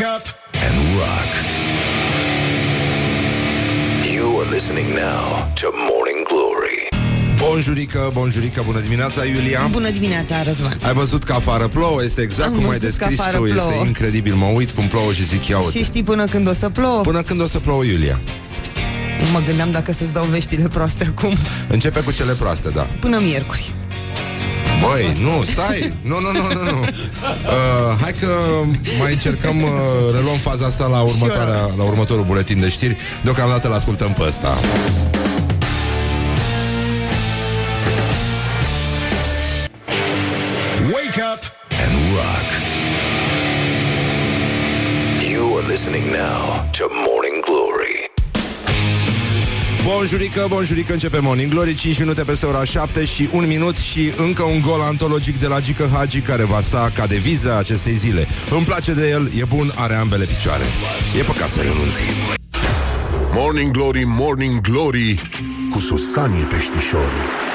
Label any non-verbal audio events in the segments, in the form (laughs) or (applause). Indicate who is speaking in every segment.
Speaker 1: Wake up and rock. You are listening now to Morning Glory.
Speaker 2: Bonjurică, bonjurică, bună dimineața, Iulia.
Speaker 3: Bună dimineața, Răzvan.
Speaker 2: Ai văzut că afară plouă, este exact
Speaker 3: Am
Speaker 2: cum ai
Speaker 3: văzut că
Speaker 2: descris
Speaker 3: afară
Speaker 2: tu.
Speaker 3: Plouă.
Speaker 2: Este incredibil, mă uit cum plouă și zic, ia uite.
Speaker 3: Și știi până când o să plouă?
Speaker 2: Până când o să plouă, Iulia.
Speaker 3: Mă gândeam dacă să-ți dau veștile proaste acum.
Speaker 2: Începe cu cele proaste, da.
Speaker 3: Până miercuri
Speaker 2: Băi, nu, stai Nu, nu, nu, nu, nu. Uh, Hai că mai încercăm uh, Reluăm faza asta la, următoarea, la următorul buletin de știri Deocamdată îl ascultăm pe ăsta
Speaker 1: Wake up and rock. You are listening now to Morning Glory.
Speaker 2: Bonjurică, bonjurică, începe Morning Glory 5 minute peste ora 7 și 1 minut Și încă un gol antologic de la Gică Hagi Care va sta ca deviză acestei zile. Îmi place de el, e bun, are ambele picioare. E păcat să renunțe.
Speaker 4: Morning Glory, Morning Glory Cu Susanii Peștișorii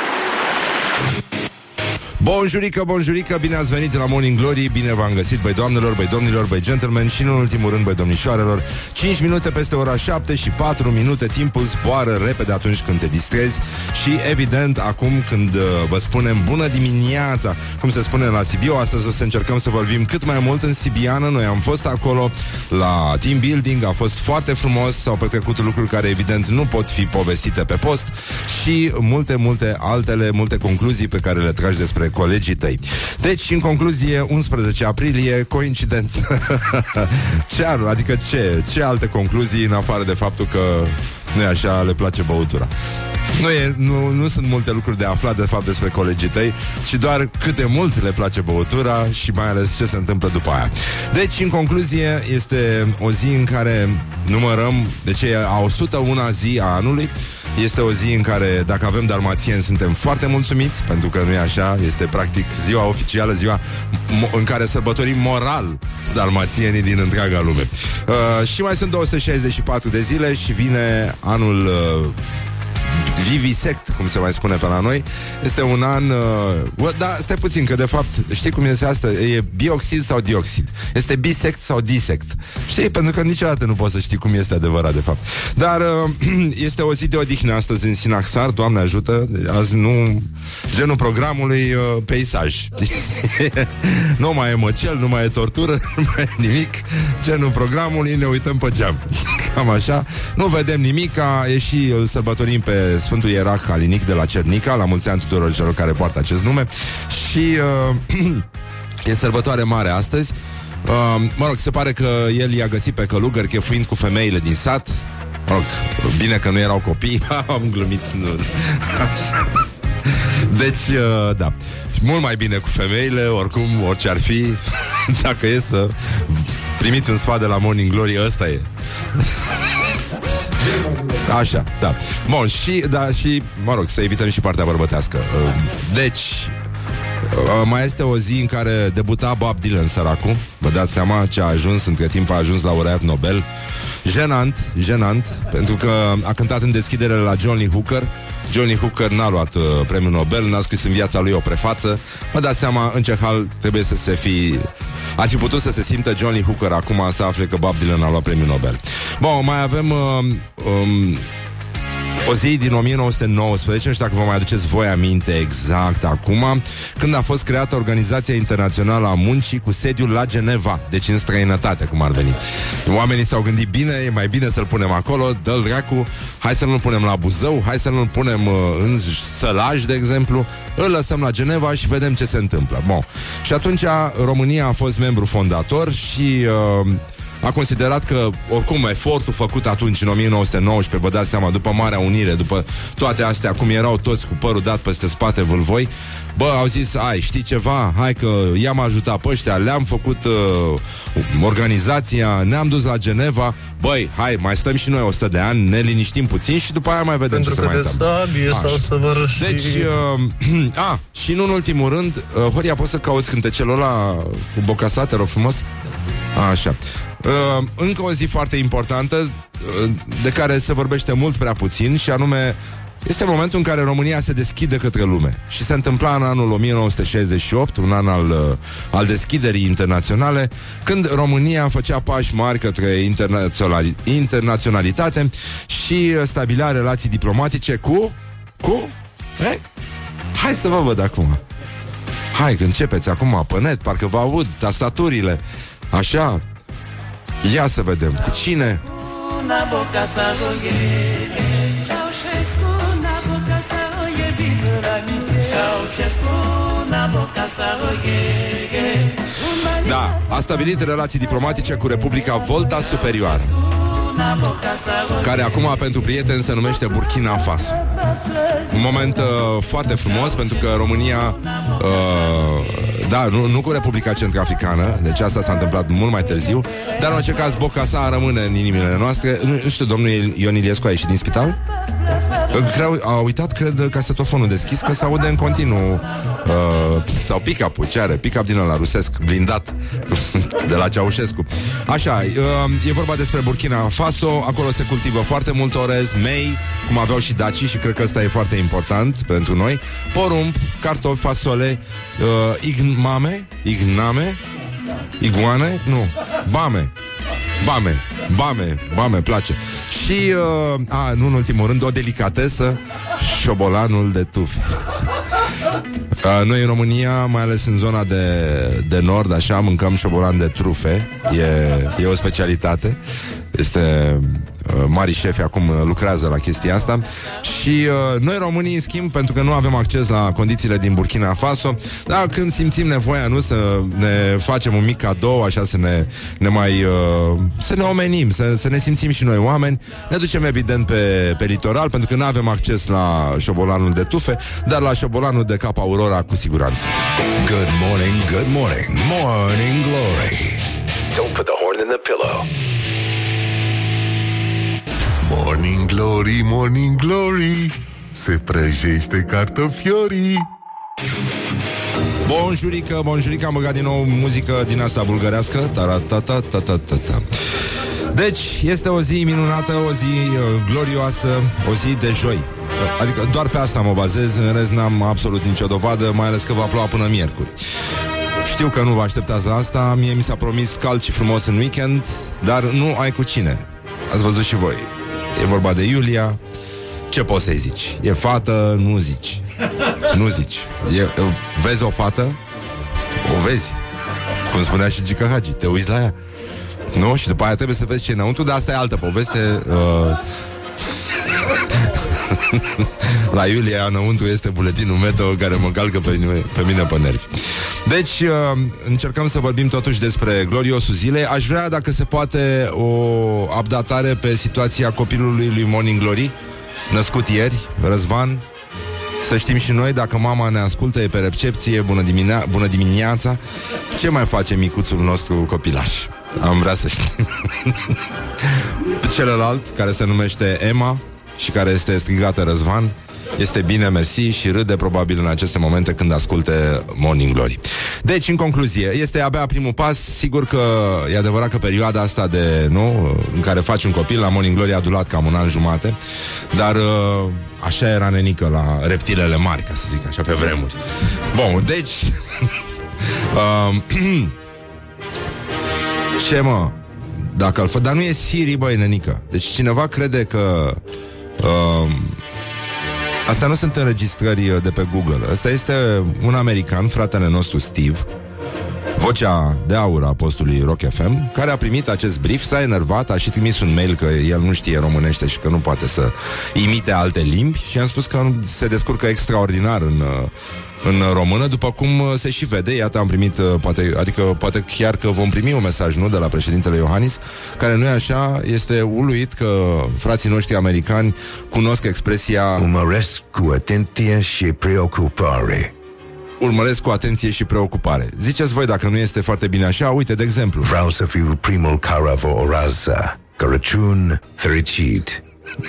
Speaker 2: Bonjurică, bonjurică, bine ați venit la Morning Glory Bine v-am găsit, băi doamnelor, băi domnilor, băi gentlemen Și în ultimul rând, băi domnișoarelor. 5 minute peste ora 7 și 4 minute Timpul zboară repede atunci când te distrezi Și evident, acum când uh, vă spunem bună dimineața Cum se spune la Sibiu Astăzi o să încercăm să vorbim cât mai mult în Sibiană. Noi am fost acolo la team building A fost foarte frumos S-au petrecut lucruri care evident nu pot fi povestite pe post Și multe, multe altele, multe concluzii pe care le tragi despre colegii tăi. Deci, în concluzie, 11 aprilie, coincidență. (laughs) ce ar, adică ce? Ce alte concluzii în afară de faptul că nu e așa, le place băutura. Nu, e, nu, nu sunt multe lucruri de aflat de fapt despre colegii tăi, ci doar cât de mult le place băutura și mai ales ce se întâmplă după aia. Deci, în concluzie, este o zi în care numărăm, deci e a 101 zi a anului, este o zi în care, dacă avem dalmațieni, suntem foarte mulțumiți, pentru că nu e așa, este practic ziua oficială, ziua mo- în care sărbătorim moral dalmațienii din întreaga lume. Uh, și mai sunt 264 de zile și vine anul uh, Vivisect, cum se mai spune pe la noi. Este un an uh, Da, stai puțin, că de fapt Știi cum este asta? E bioxid sau dioxid? Este bisect sau disect? Știi? Pentru că niciodată nu poți să știi cum este adevărat de fapt. Dar uh, (clears throat) este o zi de odihnă astăzi în Sinaxar. Doamne ajută! Azi nu... Genul programului uh, peisaj. (laughs) Nu mai e măcel, nu mai e tortură (laughs) Nu mai e nimic. Genul programului ne uităm pe geam (laughs) Cam așa. Nu vedem nimic E și îl sărbătorim pe Sfântul Ierarh Halinic de la Cernica. La mulți ani tuturor celor care poartă acest nume. Și uh, (clears throat) e sărbătoare mare astăzi. Uh, Mă rog, se pare că el i-a găsit pe călugări Chefuind cu femeile din sat. Mă rog, bine că nu erau copii. (laughs) Am glumit nu. Așa. Deci, uh, da. Mult mai bine cu femeile, oricum, orice ar fi (laughs) Dacă e să primiți un sfat de la Morning Glory Ăsta e (laughs) Așa, da. Bun, și, da, și, mă rog, să evităm și partea bărbătească. Uh, Deci, uh, mai este o zi în care debuta Bob Dylan, săracul. Vă dați seama ce a ajuns, între timp a ajuns laureat Nobel. Jenant, jenant, pentru că a cântat în deschidere la John Lee Hooker. John Lee Hooker n-a luat uh, premiul Nobel, n-a scris în viața lui o prefață. Vă dați seama în ce hal trebuie să se fi... Ar fi putut să se simtă John Lee Hooker acum să afle că Bob Dylan a luat premiul Nobel. Bun, mai avem... Uh, um, o zi din 1919, nu știu dacă vă mai aduceți voi aminte exact acum, când a fost creată Organizația Internațională a Muncii cu sediul la Geneva, deci în străinătate, cum ar veni. Oamenii s-au gândit bine, e mai bine să-l punem acolo, dă-l dracu, hai să nu-l punem la Buzău, hai să nu-l punem uh, în Sălaj, de exemplu, îl lăsăm la Geneva și vedem ce se întâmplă. Bun. Și atunci România a fost membru fondator și... Uh, a considerat că, oricum, efortul făcut atunci, în 1919, vă dați seama, după Marea Unire, după toate astea, cum erau toți cu părul dat peste spate vâlvoi, bă, au zis, ai, știi ceva, hai că i-am ajutat pe ăștia, le-am făcut uh, organizația, ne-am dus la Geneva, băi, hai, mai stăm și noi 100 de ani, ne liniștim puțin și după aia mai vedem
Speaker 5: Pentru
Speaker 2: ce
Speaker 5: că
Speaker 2: se mai
Speaker 5: de
Speaker 2: întâmplă.
Speaker 5: sabie
Speaker 2: Așa.
Speaker 5: sau să vă răși...
Speaker 2: Deci, uh, (clears throat) a, și nu în ultimul rând, uh, Horia, poți să cauți cântecelul ăla cu Bocasa, te rog frumos? A, așa. Uh, încă o zi foarte importantă, uh, de care se vorbește mult prea puțin, și anume este momentul în care România se deschide către lume și se întâmpla în anul 1968, un an al, uh, al deschiderii internaționale, când România făcea pași mari către internaționali- internaționalitate și uh, stabilea relații diplomatice cu... cu... Eh? Hai să vă văd acum. Hai că începeți acum pe net, parcă vă aud tastaturile. Așa. Ia să vedem. Cu cine? Da, a stabilit relații diplomatice cu Republica Volta Superioară care acum pentru prieteni se numește Burkina Faso. Un moment uh, foarte frumos pentru că România, uh, da, nu, nu cu Republica Centrafricană, deci asta s-a întâmplat mult mai târziu, dar în orice caz Bocasa rămâne în inimile noastre. Nu, nu știu, domnul Ion Iliescu a ieșit din spital? Creu, a uitat, cred, casetofonul deschis Că se aude în continuu uh, Sau pick-up-ul, ce are? Pick-up din ăla rusesc, blindat (laughs) De la Ceaușescu. Așa, uh, e vorba despre Burkina Faso Acolo se cultivă foarte mult orez Mei, cum aveau și dacii Și cred că ăsta e foarte important pentru noi. Porumb, cartofi, fasole uh, Igname Igname? Iguane? Nu, bame Bame, bame, bame, place. Și, uh, a, nu în ultimul rând, o delicatesă Șobolanul de tufi uh, (laughs) Noi în România, mai ales în zona de, de nord Așa, mâncăm șobolan de trufe. E, e o specialitate. Este Uh, mari șefi acum uh, lucrează la chestia asta și uh, noi românii, în schimb, pentru că nu avem acces la condițiile din Burkina Faso, dar când simțim nevoia, nu, să ne facem un mic cadou, așa să ne, ne mai, uh, să ne omenim, să, să ne simțim și noi oameni, ne ducem evident pe, pe litoral, pentru că nu avem acces la șobolanul de tufe, dar la șobolanul de cap Aurora cu siguranță.
Speaker 1: Good morning, good morning, morning glory. Don't put the horn in the pillow.
Speaker 4: Morning Glory, Morning Glory Se prăjește cartofiorii
Speaker 2: Bonjurică, bonjurică, am băgat din nou muzică din asta bulgărească. Ta-ra-ta-ta-ta-ta-ta. Deci, este o zi minunată, o zi uh, glorioasă, o zi de joi. Adică doar pe asta mă bazez, în rest n-am absolut nicio dovadă, mai ales că va ploua până miercuri. Știu că nu vă așteptați la asta, mie mi s-a promis cald și frumos în weekend, dar nu ai cu cine. Ați văzut și voi. E vorba de Iulia. Ce poți să-i zici? E fată, nu zici. Nu zici. E, vezi o fată? O vezi. Cum spunea și Gica Hagi, te uiți la ea. Nu? Și după aia trebuie să vezi ce e înăuntru, dar asta e altă poveste. Uh... (laughs) La Iulia înăuntru este buletinul meteo care mă calcă pe mine, pe mine pe nervi. Deci, uh, încercăm să vorbim totuși despre gloriosul zilei. Aș vrea, dacă se poate, o updatare pe situația copilului lui Morning Glory, născut ieri, Răzvan. Să știm și noi, dacă mama ne ascultă, e pe recepție, bună, diminea- bună dimineața. Ce mai face micuțul nostru copilaș? Am vrea să știm. (laughs) Celălalt, care se numește Emma și care este strigată Răzvan, este bine, mersi și râde probabil în aceste momente când asculte Morning Glory. Deci, în concluzie, este abia primul pas. Sigur că e adevărat că perioada asta de, nu, în care faci un copil la Morning Glory a durat cam un an jumate, dar uh, așa era nenică la reptilele mari, ca să zic așa, pe vremuri. Bun, deci... (laughs) uh, (clears throat) ce mă? Dacă îl fă... Dar nu e Siri, băi, nenică. Deci cineva crede că... Uh, Asta nu sunt înregistrări uh, de pe Google. Asta este un american, fratele nostru Steve, vocea de aur a postului Rock FM, care a primit acest brief, s-a enervat, a și trimis un mail că el nu știe românește și că nu poate să imite alte limbi și am spus că se descurcă extraordinar în, uh, în română, după cum uh, se și vede, iată am primit, poate, adică poate chiar că vom primi un mesaj, nu, de la președintele Iohannis, care nu e așa, este uluit că frații noștri americani cunosc expresia
Speaker 1: Urmăresc cu atenție și preocupare.
Speaker 2: urmăresc cu atenție și preocupare. Ziceți voi dacă nu este foarte bine așa, uite, de exemplu.
Speaker 1: Vreau să fiu primul care vă orează. Crăciun fericit.
Speaker 2: Mi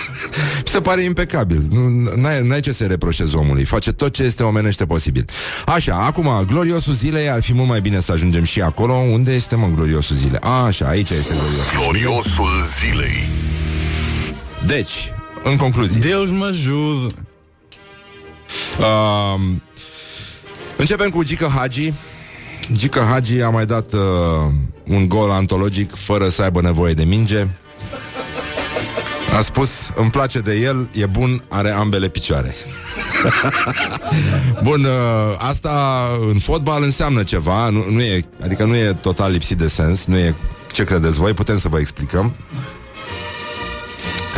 Speaker 2: se pare impecabil. Nu- N-ai, n-ai ce să reproșezi omului. Face tot ce este omenește posibil. Așa, acum, gloriosul zilei ar fi mult mai bine să ajungem și acolo. Unde este, mă, gloriosul zilei? Așa, aici este gloriosul.
Speaker 4: Gloriosul zilei
Speaker 2: Deci, în concluzie,
Speaker 5: Deus me ajude.
Speaker 2: Uh, începem cu Gica Hagi. Gica Hagi a mai dat uh, un gol antologic fără să aibă nevoie de minge. A spus, îmi place de el, e bun, are ambele picioare. (laughs) Bun, uh, asta în fotbal înseamnă ceva, nu, nu e, adică nu e total lipsit de sens, nu e ce credeți voi, putem să vă explicăm.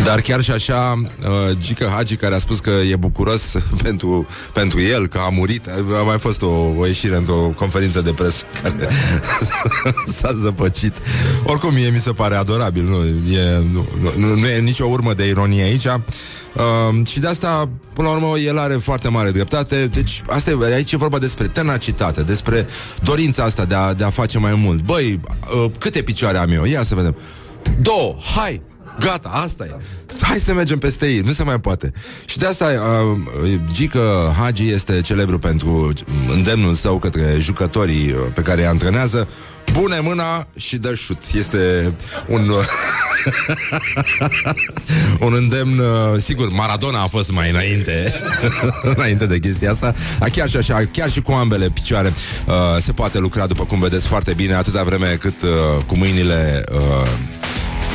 Speaker 2: Dar chiar și așa, uh, Gica Hagi, care a spus că e bucuros (laughs) pentru, pentru el, că a murit, a mai fost o, o ieșire într-o conferință de presă (laughs) care (laughs) s-a zăpăcit. Oricum, mie mi se pare adorabil, nu e, nu, nu, nu e nicio urmă de ironie aici. Uh, și de asta, până la urmă, el are foarte mare dreptate. Deci, asta e, aici e vorba despre tenacitate, despre dorința asta de a, de a face mai mult. Băi, uh, câte picioare am eu? Ia să vedem. Două, hai! Gata, asta e. Hai să mergem peste ei, nu se mai poate. Și de asta uh, Gică Hagi este celebru pentru îndemnul său către jucătorii uh, pe care îi antrenează. Bune mâna și dă șut. Este un... (laughs) un îndemn, uh, sigur, Maradona a fost mai înainte (laughs) înainte de chestia asta. Chiar și așa, chiar și cu ambele picioare uh, se poate lucra, după cum vedeți foarte bine, atâta vreme cât uh, cu mâinile uh,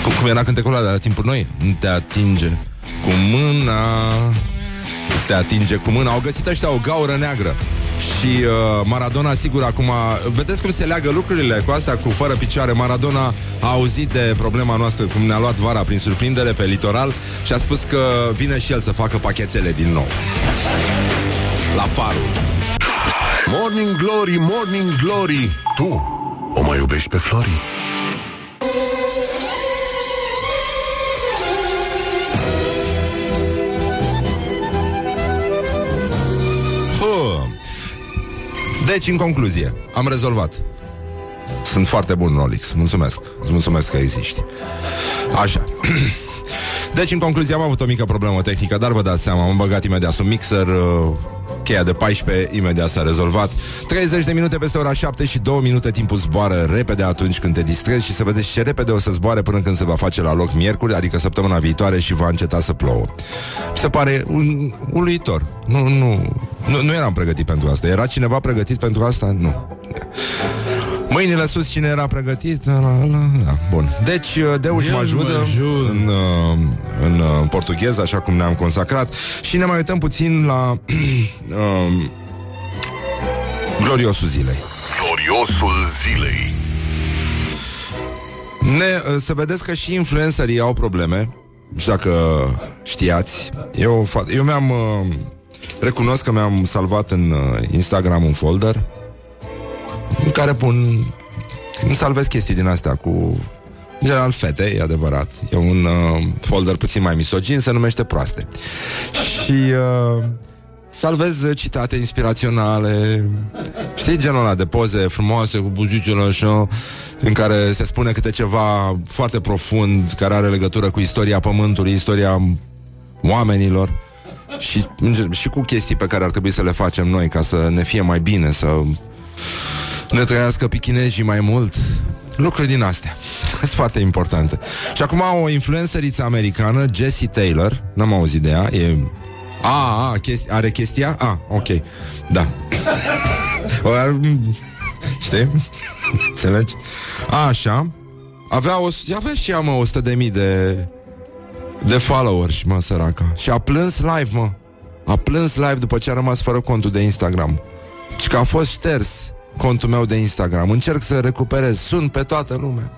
Speaker 2: cum, cum era cântecul ăla de la timpul noi? Nu te atinge cu mâna te atinge cu mâna. Au găsit ăștia o gaură neagră. Și uh, Maradona, sigur, acum Vedeți cum se leagă lucrurile cu asta Cu fără picioare Maradona a auzit de problema noastră Cum ne-a luat vara prin surprindere pe litoral Și a spus că vine și el să facă pachetele din nou La farul
Speaker 4: Morning Glory, Morning Glory Tu o mai iubești pe Flori?
Speaker 2: Deci, în concluzie, am rezolvat. Sunt foarte bun, Rolix. Mulțumesc. Îți mulțumesc că existi. Așa. (clears throat) Deci, în concluzie, am avut o mică problemă tehnică, dar vă dați seama, am băgat imediat un mixer, uh, cheia de 14, imediat s-a rezolvat. 30 de minute peste ora 7 și 2 minute timpul zboară repede atunci când te distrezi și să vedeți ce repede o să zboare până când se va face la loc miercuri, adică săptămâna viitoare și va înceta să plouă. Se pare un, uluitor. Nu, nu, nu, nu eram pregătit pentru asta. Era cineva pregătit pentru asta? Nu. Mâinile sus, cine era pregătit? La, la, la. Bun. Deci, Deuș mă ajută în, uh, în uh, portughez, așa cum ne-am consacrat. Și ne mai uităm puțin la (clears throat) um, gloriosul zilei.
Speaker 4: Gloriosul zilei
Speaker 2: Ne, uh, să vedeți că și influencerii au probleme. Nu știu dacă știați. Eu, fa- eu mi-am... Uh, recunosc că mi-am salvat în uh, Instagram un folder în care pun îmi salvez chestii din astea cu în general fete, e adevărat. E un uh, folder puțin mai misogin, se numește Proaste. Și uh, salvez citate inspiraționale, știi, genul ăla de poze frumoase cu buzuciul așa, în care se spune câte ceva foarte profund, care are legătură cu istoria pământului, istoria oamenilor și, și cu chestii pe care ar trebui să le facem noi ca să ne fie mai bine, să ne trăiască pichinejii mai mult. Lucruri din astea. (laughs) Sunt foarte importante. Și acum o influenceriță americană, Jessie Taylor, n-am auzit de ea, e... A, a, chesti... are chestia? A, ok. Da. O, (laughs) ar... Știi? (laughs) Înțelegi? A, așa. Avea, o... avea și ea, mă, 100 de mii de... De followers, mă, săraca. Și a plâns live, mă. A plâns live după ce a rămas fără contul de Instagram. Și că a fost șters contul meu de Instagram. Încerc să recuperez. Sunt pe toată lumea.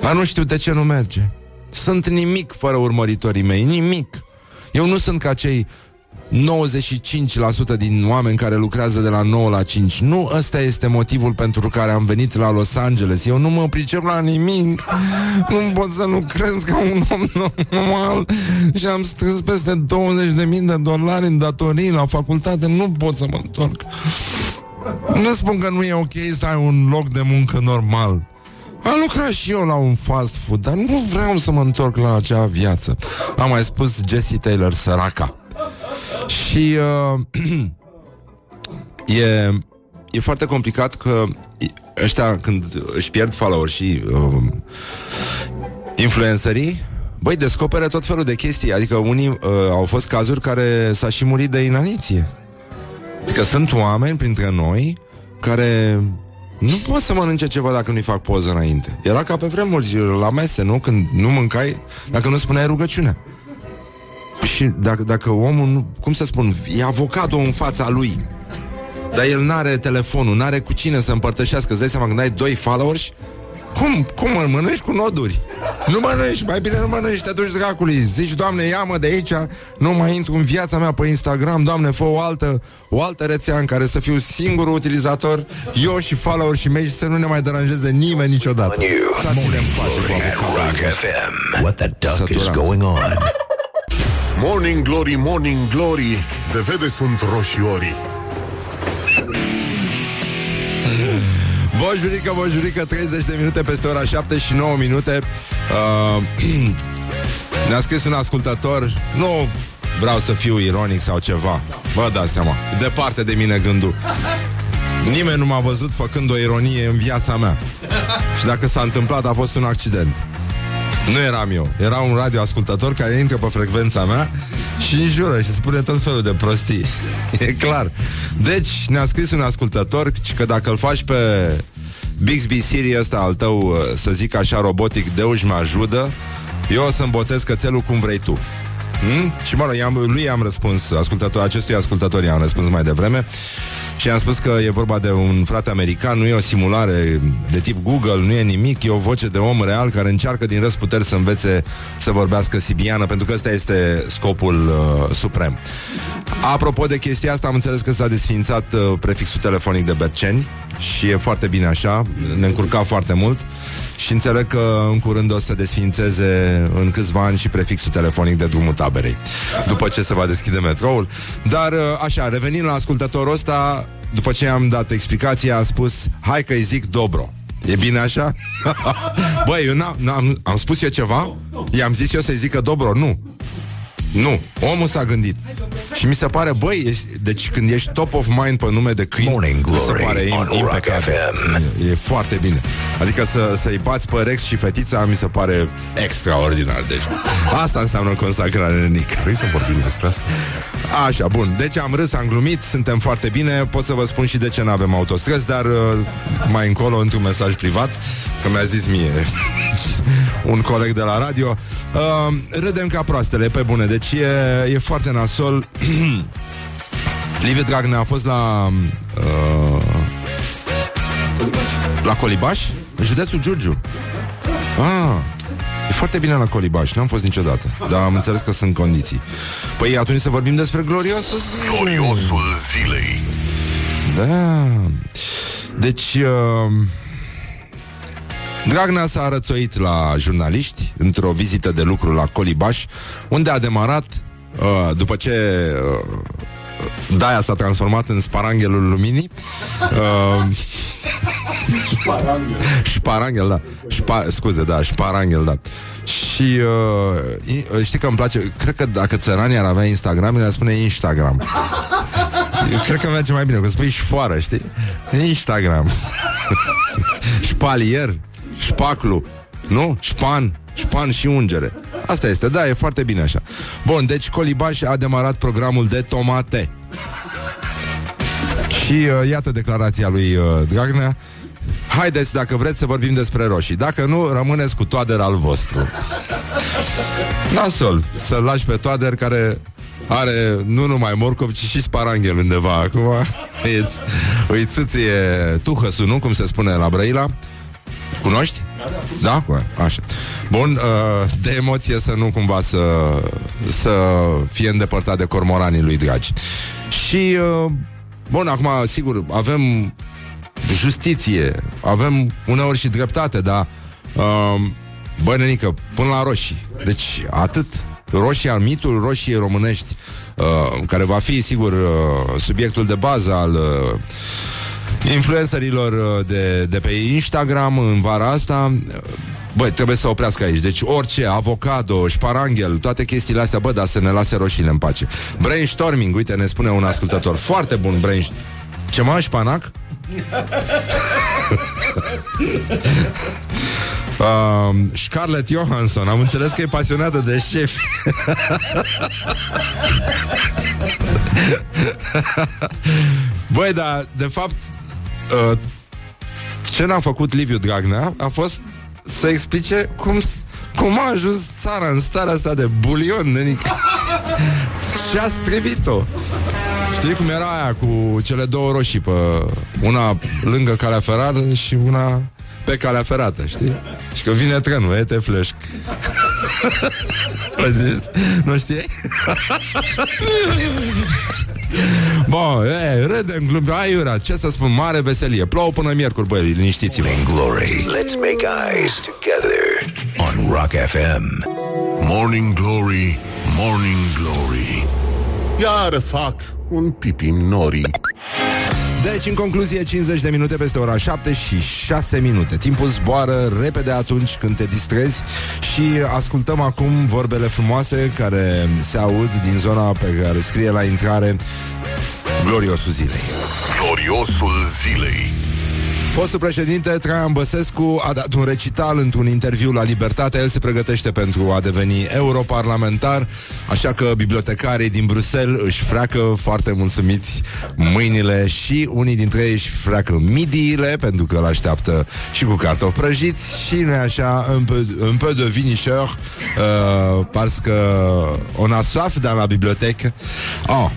Speaker 2: Dar nu știu de ce nu merge. Sunt nimic fără urmăritorii mei. Nimic. Eu nu sunt ca cei 95% din oameni care lucrează de la 9 la 5. Nu ăsta este motivul pentru care am venit la Los Angeles. Eu nu mă pricep la nimic. Nu pot să lucrez ca un om normal. Și am strâns peste 20.000 de dolari în datorii la facultate. Nu pot să mă întorc. Nu spun că nu e ok să ai un loc de muncă normal. Am lucrat și eu la un fast food, dar nu vreau să mă întorc la acea viață. Am mai spus Jessie Taylor, săraca. Și uh, (clears throat) e, e foarte complicat că ăștia când își pierd follower și uh, influencerii, băi, descoperă tot felul de chestii. Adică unii uh, au fost cazuri care s-a și murit de inaniție. Că sunt oameni printre noi care nu pot să mănânce ceva dacă nu-i fac poză înainte. Era ca pe vremuri la mese, nu? Când nu mâncai, dacă nu spuneai rugăciune. Și dacă, dacă omul, nu, cum să spun, e avocado în fața lui, dar el n-are telefonul, n-are cu cine să împărtășească, îți dai seama când ai doi followers, cum? Cum mă mănânci cu noduri? Nu mănânci, mai bine nu mănânci, te duci dracului Zici, Doamne, ia-mă de aici Nu mai intru în viața mea pe Instagram Doamne, fă o altă, o altă rețea în care să fiu singurul utilizator Eu și follower și mei Să nu ne mai deranjeze nimeni niciodată Stați-ne în pace cu
Speaker 1: Rock
Speaker 2: avocado
Speaker 1: FM. What the duck is
Speaker 2: Săturat.
Speaker 1: going on?
Speaker 4: Morning Glory, Morning Glory De vede sunt roșiorii
Speaker 2: Bonjurică, bonjurică 30 de minute peste ora 7 și 9 minute. Uh, (clears throat) Ne-a scris un ascultător Nu vreau să fiu ironic sau ceva. Vă dați seama Departe de mine gândul. Nimeni nu m-a văzut făcând o ironie în viața mea. Și dacă s-a întâmplat a fost un accident. Nu eram eu. Era un radioascultător care intră pe frecvența mea Și înjură și spune tot felul de prostii. (laughs) E clar. Deci ne-a scris un ascultător Că dacă îl faci pe Bixby Siri ăsta al tău uh, Să zic așa robotic Deuși mă ajută Eu o să-mi botez cățelul cum vrei tu. Hmm? Și mă rog, i-am, lui i-am răspuns ascultător, Acestui ascultător i-am răspuns mai devreme. Și i-am spus că e vorba de un frate american Nu e o simulare de tip Google Nu e nimic, e o voce de om real Care încearcă din răsputeri să învețe Să vorbească sibiană Pentru că ăsta este scopul uh, suprem. Apropo de chestia asta Am înțeles că s-a desfințat uh, prefixul telefonic de Berceni Și e foarte bine așa Ne încurca foarte mult și înțeleg că în curând o să desfințeze în câțiva ani și prefixul telefonic de drumul taberei, după ce se va deschide metroul. Dar uh, așa, revenind la ascultătorul ăsta, după ce am dat explicația, a spus, hai că îi zic Dobro. E bine așa? (laughs) Băi, eu n-am, n-am, am spus eu ceva? I-am zis eu să-i zică Dobro? Nu. Nu, omul s-a gândit Și mi se pare, băi, ești, deci când ești top of mind pe nume de câini
Speaker 1: Morning
Speaker 2: Mi se
Speaker 1: Glory
Speaker 2: pare
Speaker 1: on
Speaker 2: im-
Speaker 1: Rock
Speaker 2: impecabil.
Speaker 1: FM.
Speaker 2: E foarte bine. Adică să, să-i bați pe Rex și fetița Mi se pare extraordinar Deci. Asta înseamnă consacrare Nick.
Speaker 4: Vrei să vorbim despre asta?
Speaker 2: Așa, bun, deci am râs, am glumit Suntem foarte bine, pot să vă spun și de ce nu avem autostrăzi Dar uh, mai încolo, într-un mesaj privat Că mi-a zis mie Un coleg de la radio. Uh, Râdem ca proastele, pe bune. Deci e, e foarte nasol. (clears throat) Liviu Dragnea a fost la uh, La Colibaș În județul Giurgiu. Ah, E foarte bine la Colibaș, n-am fost niciodată Dar am înțeles că sunt condiții. Păi atunci să vorbim despre gloriosul zilei.
Speaker 4: Gloriosul zilei.
Speaker 2: Da. Deci uh, Dragnea s-a rățoit la jurnaliști Într-o vizită de lucru la Colibaș Unde a demarat uh, După ce uh, Daia s-a transformat în sparanghelul luminii. Uh, Șparanghel, da. Șpa, Scuze, da, șparanghel, da. Și uh, i- uh, știi că îmi place Cred că dacă țăranii ar avea Instagram Le-ar spune Instagram. Eu cred că merge mai bine, că spui șfoară, știi? Instagram. Șpalier (laughs) Șpaclu Nu? Șpan Șpan și ungere. Asta este, da, e foarte bine așa. Bun, deci Colibaș a demarat programul de tomate. Și uh, iată declarația lui uh, Dragnea. Haideți, dacă vreți să vorbim despre roșii. Dacă nu, rămâneți cu toader al vostru. Nasol Să-l lași pe toader care are nu numai morcov, ci și sparanghel undeva. Acum (laughs) îți, îi țâție tuhăsul, nu? Cum se spune la Brăila Cunoști? Da? da? Așa. Bun, uh, de emoție să nu cumva să, să fie îndepărtat de cormoranii lui dragi. Și, uh, bun, acum, sigur, avem justiție, avem uneori și dreptate, dar, uh, bă, nenică, până la roșii. Deci, atât. Roșia, mitul roșiei românești, uh, care va fi, sigur, uh, subiectul de bază al uh, influencerilor uh, de, de pe Instagram în vara asta uh, Băi, trebuie să oprească aici. Deci orice, avocado, șparanghel Toate chestiile astea, bă, dar să ne lase roșiile în pace. Brainstorming, uite, ne spune un ascultător. Foarte bun brain Ce mă, șpanac? Uh, (laughs) Scarlett Johansson Am înțeles că e pasionată de șefi. (laughs) Băi, dar, de fapt, uh, ce n-a făcut Liviu Dragnea a fost să explice cum, cum a ajuns țara în starea asta de bulion, nenic. (laughs) și a strivit-o. Știi cum era aia cu cele două roșii pe una lângă calea ferată și una pe calea ferată, știi? Și că vine trenul, e te fleșc. (laughs) nu știi? (laughs) Bun, e, râdem, glumim, aiurea, ce să spun, mare veselie. Plouă până miercuri, băi, liniștiți-vă.
Speaker 1: Morning Glory. Let's make eyes together on Rock FM.
Speaker 4: Morning Glory, Morning Glory Iară fac un pipi nori
Speaker 2: Deci, în concluzie, 50 de minute peste ora 7 și 6 minute. Timpul zboară repede atunci când te distrezi și ascultăm acum vorbele frumoase care se aud din zona pe care scrie la intrare Gloriosul zilei.
Speaker 4: Gloriosul zilei
Speaker 2: Fostul președinte Traian Băsescu a dat un recital într-un interviu la Libertate. El se pregătește pentru a deveni europarlamentar, așa că bibliotecarii din Bruxelles își freacă foarte mulțumiți mâinile și unii dintre ei își freacă midiile, pentru că îl așteaptă și cu cartofi prăjiți și nu așa, un peu, un peu de vinișeur, uh, parce que on a soif dans la bibliothèque. Oh,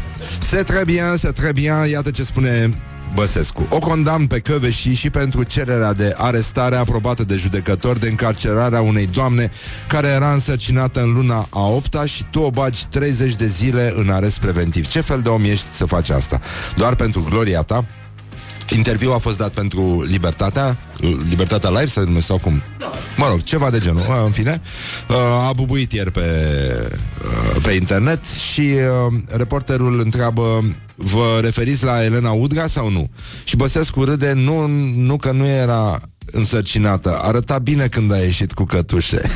Speaker 2: c'est très bien, c'est très bien, iată ce spune Băsescu. O condamn pe Căveși și pentru cererea de arestare aprobată de judecător de încarcerarea unei doamne care era însărcinată în luna a 8 și tu o bagi 30 de zile în arest preventiv. Ce fel de om ești să faci asta? Doar pentru gloria ta? Interviul a fost dat pentru Libertatea Libertatea Live să numește sau cum? Mă rog, ceva de genul În fine A bubuit ieri pe, pe internet Și reporterul întreabă Vă referiți la Elena Udga sau nu? Și Băsescu râde Nu, nu că nu era însărcinată Arăta bine când a ieșit cu cătușe (laughs)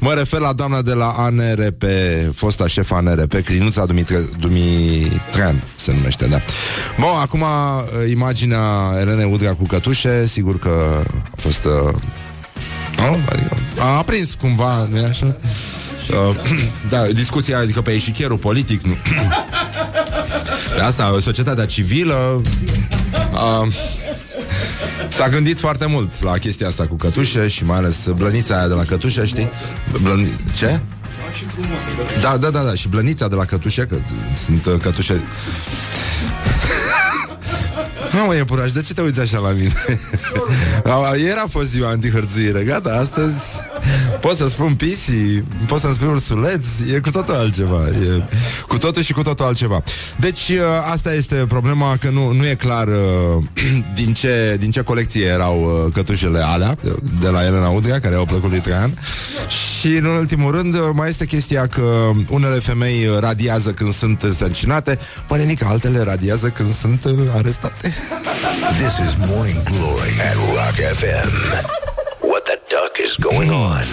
Speaker 2: mă refer la doamna de la ANRP, fosta șefa ANRP, Crinuța Dumitre, Dumitrean se numește, da. Bun, acum uh, imaginea Elene Udrea cu cătușe, sigur că a fost... Uh, adică a aprins cumva, nu așa? Uh, (clears throat) da, discuția, adică pe eșichierul politic, nu. (clears throat) De asta, societatea civilă uh, S-a gândit foarte mult la chestia asta cu cătușe și mai ales blănița aia de la cătușe, știi? Blân... Ce? Da, da, da, da, și blănița de la cătușe, că sunt uh, cătușe... (laughs) Nu, mă, iepuraș, de ce te uiți așa la mine? (laughs) Ieri a fost ziua antihărțuire, gata, astăzi pot să spun pisi, pot să-mi spun ursuleț, e cu totul altceva. E cu totul și cu totul altceva. Deci, uh, asta este problema, că nu, nu e clar uh, (clears throat) din, ce, din ce colecție erau uh, cătușele alea, de la Elena Udrea, care au plăcut lui Traian. Și, în ultimul rând, mai este chestia că unele femei radiază când sunt însărcinate, părenică, altele radiază când sunt arestate.
Speaker 1: This is Morning Glory at Rock FM. What the duck is going on?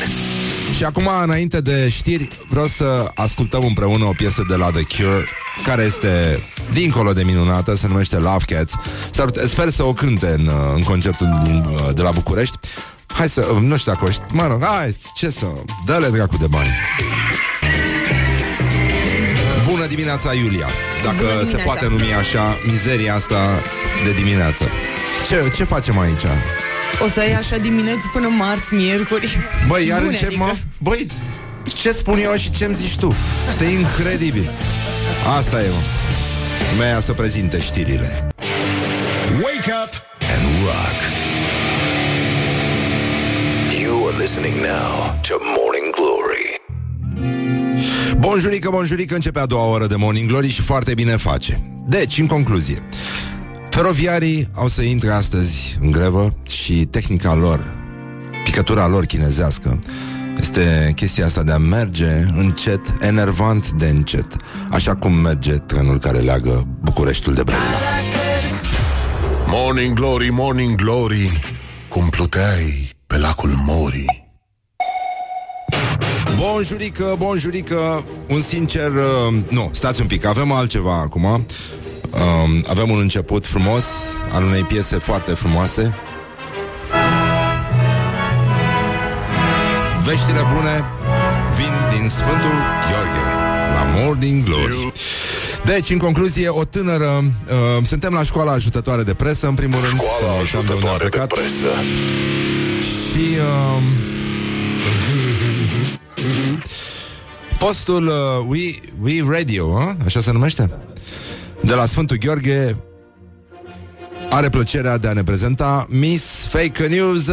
Speaker 2: Și acum, înainte de știri, vreau să ascultăm împreună o piesă de la The Cure, care este dincolo de minunată, se numește Love Cats. Sper să o cânte în, în concertul din, de la București. Hai să, nu știu dacă o știu, mă rog, hai, ce să, dă-le dracu de bani. Bună dimineața, Iulia! Dacă
Speaker 3: dimineața.
Speaker 2: se poate numi așa mizeria asta de dimineață. Ce, ce facem aici?
Speaker 3: O să ai așa dimineți până marți, miercuri.
Speaker 2: Băi, iar
Speaker 3: Bune,
Speaker 2: încep,
Speaker 3: adică.
Speaker 2: mă? Băi, ce spun eu și ce-mi zici tu? Este incredibil. Asta e, mă. Mea să prezinte știrile.
Speaker 4: Wake up
Speaker 1: And rock. You are listening now to Morning Glory.
Speaker 2: Bonjurică, bonjurică, începe a doua oră de Morning Glory și foarte bine face. Deci, în concluzie, feroviarii au să intre astăzi în grevă și tehnica lor, picătura lor chinezească, este chestia asta de a merge încet, enervant de încet, așa cum merge trenul care leagă Bucureștiul de Brăila.
Speaker 4: Morning Glory, Morning Glory Cum pluteai pe lacul Mori
Speaker 2: Bonjurică, bonjurică, un sincer... Uh, nu, stați un pic, avem altceva acum. Uh, avem un început frumos al unei piese foarte frumoase. Veștile bune vin din Sfântul Gheorghe la Morning Glory. Deci, în concluzie, o tânără uh, Suntem la școala ajutătoare de presă În primul rând
Speaker 4: Școala
Speaker 2: să uităm de unde am
Speaker 4: ajutătoare de
Speaker 2: plecat.
Speaker 4: presă.
Speaker 2: Și uh, Postul uh, We, We Radio uh? Așa se numește? De la Sfântul Gheorghe Are plăcerea de a ne prezenta Miss Fake News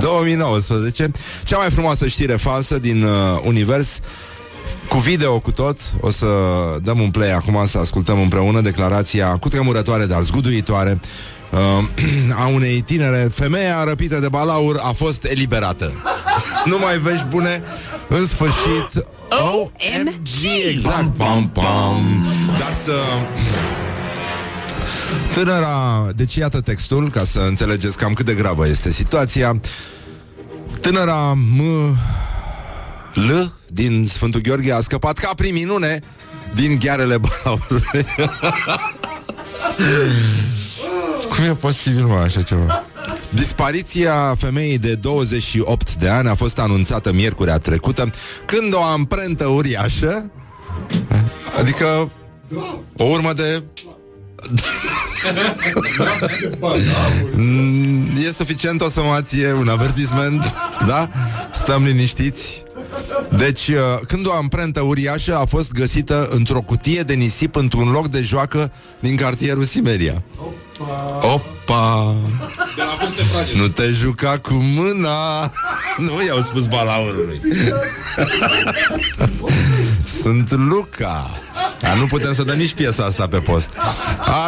Speaker 2: 2019 Cea mai frumoasă știre falsă din uh, univers cu video cu tot. O să dăm un play acum Să ascultăm împreună declarația Cutremurătoare, dar zguduitoare uh, (clears throat) A unei tinere. Femeia răpită de balaur a fost eliberată. Nu mai vești bune. În sfârșit OMG Exact pam, pam. Dar să Tânăra, deci iată textul Ca să înțelegeți cam cât de gravă este situația Tânăra M L din Sfântul Gheorghe a scăpat ca prin minune din ghearele balaurului. Cum e posibil, mă, așa ceva? Dispariția femeii de 28 de ani a fost anunțată miercurea trecută când o amprentă uriașă, adică o urmă de Mm, (laughs) E suficient o somație, un avertisment Da? Stăm liniștiți Deci, uh, când o amprentă uriașă a fost găsită într-o cutie de nisip într-un loc de joacă din cartierul Simeria Opa! Nu te juca cu mâna. (laughs) Nu i-au spus balaurului. (laughs) Sunt Luca. Dar nu putem să dăm nici piesa asta pe post.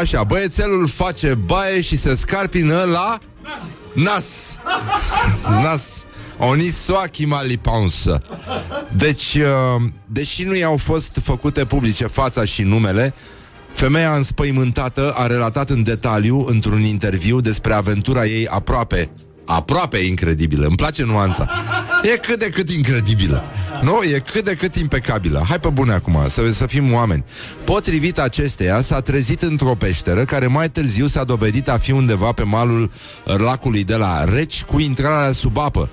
Speaker 2: Așa, băiețelul face baie și se scarpină la Nas. Nas. Onisoachi malipaunsă Deci, uh, deși nu i-au fost făcute publice fața și numele Femeia înspăimântată a relatat în detaliu într-un interviu despre aventura ei aproape. Aproape incredibilă, îmi place nuanța. E cât de cât incredibilă. Nu, e cât de cât impecabilă. Hai pe bune acum, să, să fim oameni. Potrivit acesteia, s-a trezit într-o peșteră Care mai târziu s-a dovedit a fi undeva pe malul lacului de la Reci Cu intrarea sub apă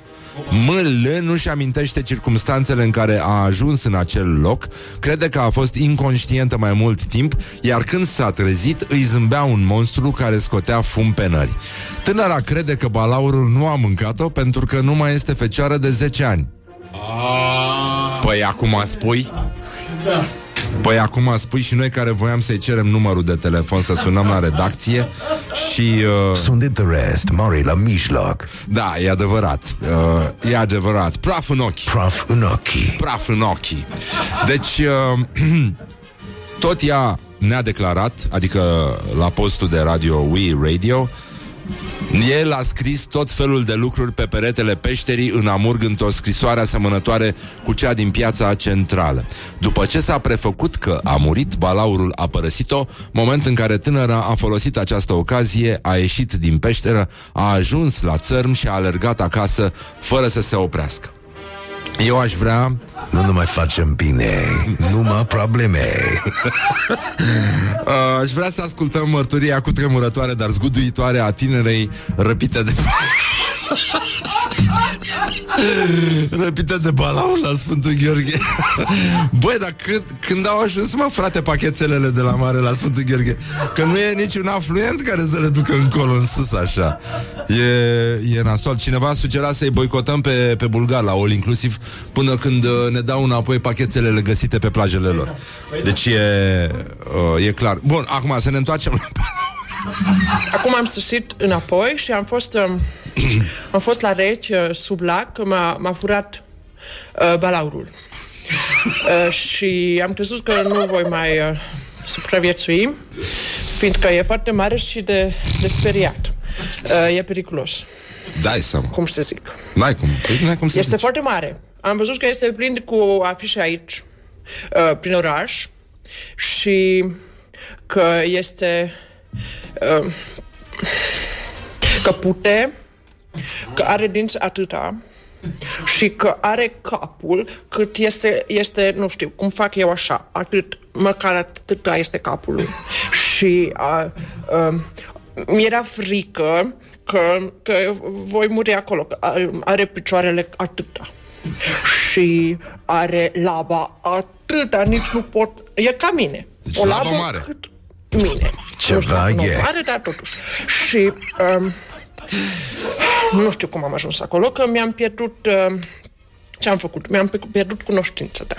Speaker 2: ML nu-și amintește circumstanțele în care a ajuns în acel loc, crede că a fost inconștientă mai mult timp, iar când s-a trezit, îi zâmbea un monstru care scotea fum pe nări. Tânăra crede că balaurul nu a mâncat-o pentru că nu mai este fecioară de 10 ani. Păi acum spui? Păi acum spui și noi care voiam să-i cerem numărul de telefon Să sunăm la redacție Și uh,
Speaker 4: Sunt the rest, mori la mijloc.
Speaker 2: da, e adevărat uh, E adevărat Praf în ochi
Speaker 4: Praf în ochii.
Speaker 2: praf în ochii. Deci, uh, (clears throat) tot ea ne-a declarat, adică la postul de radio We Radio, el a scris tot felul de lucruri pe peretele peșterii în Amurg într-o scrisoare asemănătoare cu cea din piața centrală. După ce s-a prefăcut că a murit, balaurul a părăsit-o, moment în care tânăra a folosit această ocazie, a ieșit din peșteră, a ajuns la țărm și a alergat acasă fără să se oprească. Eu aș vrea
Speaker 4: Nu ne mai facem bine, numai probleme.
Speaker 2: Uh, (laughs) aș vrea să ascultăm mărturia cu tremurătoare, dar zguduitoare a tinerei răpite de... (laughs) (laughs) Răpită de balaur la Sfântul Gheorghe. (laughs) Băi, dar când, când au ajuns, mă, frate, pachetelele de la mare la Sfântul Gheorghe? Că nu e niciun afluent care să le ducă încolo, în sus, așa. E, e nasol. Cineva sugera să-i boicotăm pe, pe bulgar la all inclusiv Până când uh, ne dau înapoi pachetelele găsite pe plajele lor. Deci e, uh, e clar. Bun, acum să ne întoarcem la (laughs)
Speaker 5: Acum am sosit înapoi și am fost, um, (clears throat) am fost la reci uh, sub lac, m-a, m-a furat uh, balaurul. (laughs) Uh, și am crezut că nu voi mai uh, supraviețui, fiindcă e foarte mare și de, de speriat. Uh, e periculos,
Speaker 2: Dai seama
Speaker 5: cum să zic.
Speaker 2: N-ai cum, păi n-ai cum să
Speaker 5: Este
Speaker 2: zici.
Speaker 5: foarte mare. Am văzut că este plin cu afișe aici, uh, prin oraș, și că este uh, că pute, că are dinți atâta și că are capul cât este, este, nu știu, cum fac eu așa, atât, măcar atâta este capul lui. Și a, a, mi-era frică că, că voi muri acolo, că are- are picioarele atâta. și are laba atâta, nici nu pot... E ca mine.
Speaker 2: Deci labă mare.
Speaker 5: cât mine.
Speaker 1: Ceva
Speaker 5: nu știu dacă nu
Speaker 1: e.
Speaker 5: mare, dar totuși. Și um, nu știu cum am ajuns acolo, că mi-am pierdut... Uh, ce am făcut? Mi-am pe- pierdut cunoștința, da.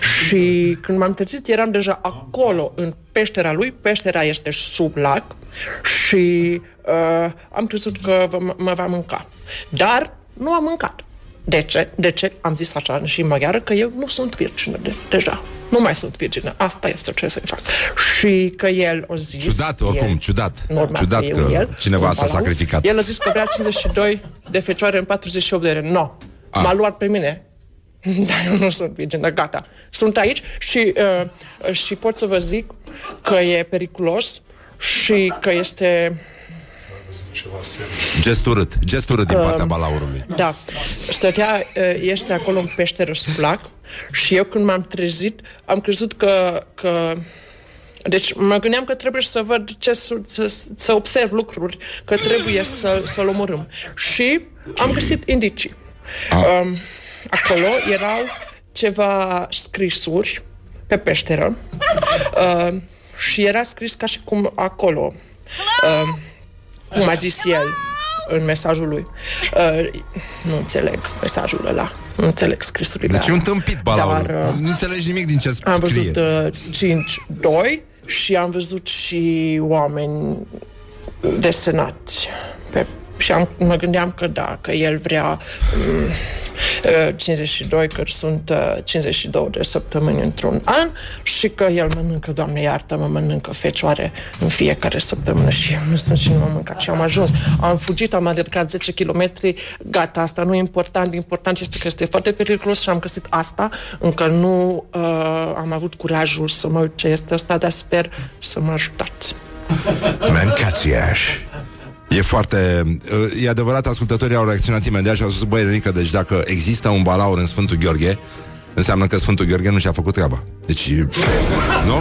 Speaker 5: Și când m-am trezit, eram deja acolo, în peștera lui. Peștera este sub lac și uh, am crezut că vă- mă va mânca. Dar nu am mâncat. De ce? De ce? Am zis așa și în maghiară că eu nu sunt virgină de, deja. Nu mai sunt virgină. Asta este ce să-i fac. Și că el o zis...
Speaker 2: Ciudat, oricum,
Speaker 5: el,
Speaker 2: ciudat.
Speaker 5: normal
Speaker 2: Ciudat
Speaker 5: e
Speaker 2: că
Speaker 5: el,
Speaker 2: cineva
Speaker 5: un
Speaker 2: s-a
Speaker 5: balaur.
Speaker 2: sacrificat.
Speaker 5: El a zis că vrea 52 de fecioare în 48 de ore. No. M-a luat pe mine. (laughs) Dar eu nu sunt virgină, gata. Sunt aici și, uh, și pot să vă zic că e periculos și că este...
Speaker 2: Gest urât, gest urât din
Speaker 5: Um,
Speaker 2: partea balaurului.
Speaker 5: Da, stătea, uh, este acolo în peșteră sub lac și eu când m-am trezit, am crezut că, că deci mă gândeam că trebuie să văd ce, să, să, să observ lucruri, că trebuie să, să-l omorâm. Și am găsit indicii. Um, acolo erau ceva scrisuri pe peșteră uh, și era scris ca și cum acolo, uh, cum a zis el în mesajul lui. Uh, nu înțeleg mesajul ăla. Nu înțeleg scrisurile
Speaker 2: Deci e
Speaker 5: alea.
Speaker 2: un tâmpit balaur.
Speaker 5: Dar, uh,
Speaker 2: Nu înțelegi nimic din ce
Speaker 5: am
Speaker 2: scrie.
Speaker 5: văzut uh, 5-2 și am văzut și oameni desenați pe și am, mă gândeam că da, că el vrea um, uh, 52, că sunt uh, 52 de săptămâni într-un an și că el mănâncă, Doamne iartă, mă mănâncă fecioare în fiecare săptămână și eu nu sunt și nu m-am mâncat și am ajuns. Am fugit, am alergat 10 km, gata, asta nu e important, important este că este foarte periculos și am găsit asta, încă nu uh, am avut curajul să mă uit ce este asta, dar sper să mă ajutați.
Speaker 1: Mancațiaș.
Speaker 2: E foarte... E adevărat, ascultătorii au reacționat imediat și au spus, băi, Renica, deci dacă există un balaur în Sfântul Gheorghe, înseamnă că Sfântul Gheorghe nu și-a făcut treaba. Deci, nu?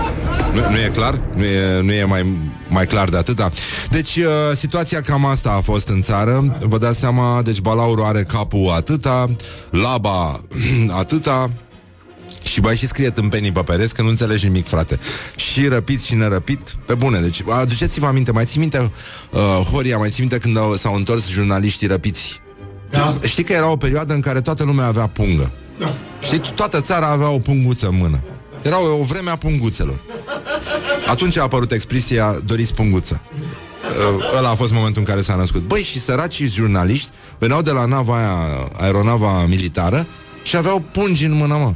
Speaker 2: Nu, nu e clar? Nu e, nu e mai, mai clar de atâta? Deci, uh, situația cam asta a fost în țară. Vă dați seama, deci balaurul are capul atâta, laba (clears throat) atâta, și mai și scrie tâmpenii pe pereți că nu înțelegi nimic, frate. Și răpit și nerăpit, pe bune. Deci, aduceți-vă aminte, mai ții minte, uh, Horia, mai ții minte când au, s-au întors jurnaliștii răpiți? Da. Știi că era o perioadă în care toată lumea avea pungă. Da. Știi, toată țara avea o punguță în mână. Era o, o vreme a punguțelor. Atunci a apărut expresia doriți punguță. Uh, ăla a fost momentul în care s-a născut. Băi, și săracii jurnaliști veneau de la nava aia, aeronava militară și aveau pungi în mână, mă.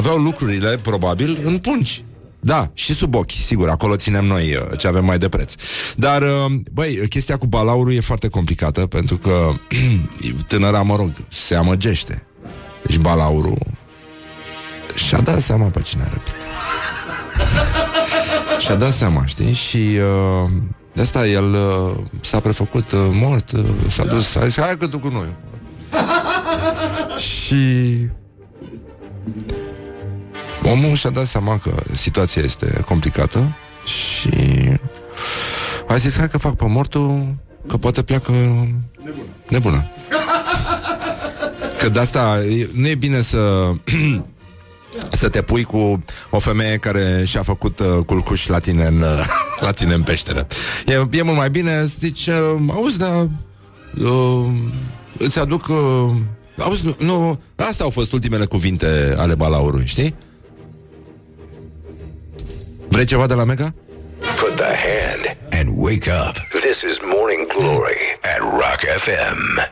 Speaker 2: Aveau lucrurile, probabil, în pungi. Da, și sub ochi, sigur, acolo ținem noi uh, ce avem mai de preț. Dar, uh, băi, chestia cu balaurul e foarte complicată, pentru că (clears throat) tânăra, mă rog, se amăgește. Deci balaurul și-a dat seama pe cine a răpit. (laughs) Și-a dat seama, știi? Și uh, de asta el uh, s-a prefăcut uh, mort, uh, s-a dus, a zis, hai că tu cu noi. (laughs) și omul și-a dat seama că situația este complicată și a zis, hai că fac pe mortul, că poate pleacă nebună. nebună. (laughs) Că de asta e- nu e bine să (clears throat) să te pui cu o femeie care și-a făcut uh, culcuș la tine în, uh, (laughs) la tine în peșteră. E, e mult mai bine să zici, uh, auzi, dar uh, îți aduc... Uh, auzi, nu, nu, astea au fost ultimele cuvinte ale balaurului, știi? Vrei ceva de la Mega?
Speaker 1: Put the hand and wake up. This is Morning Glory at Rock FM.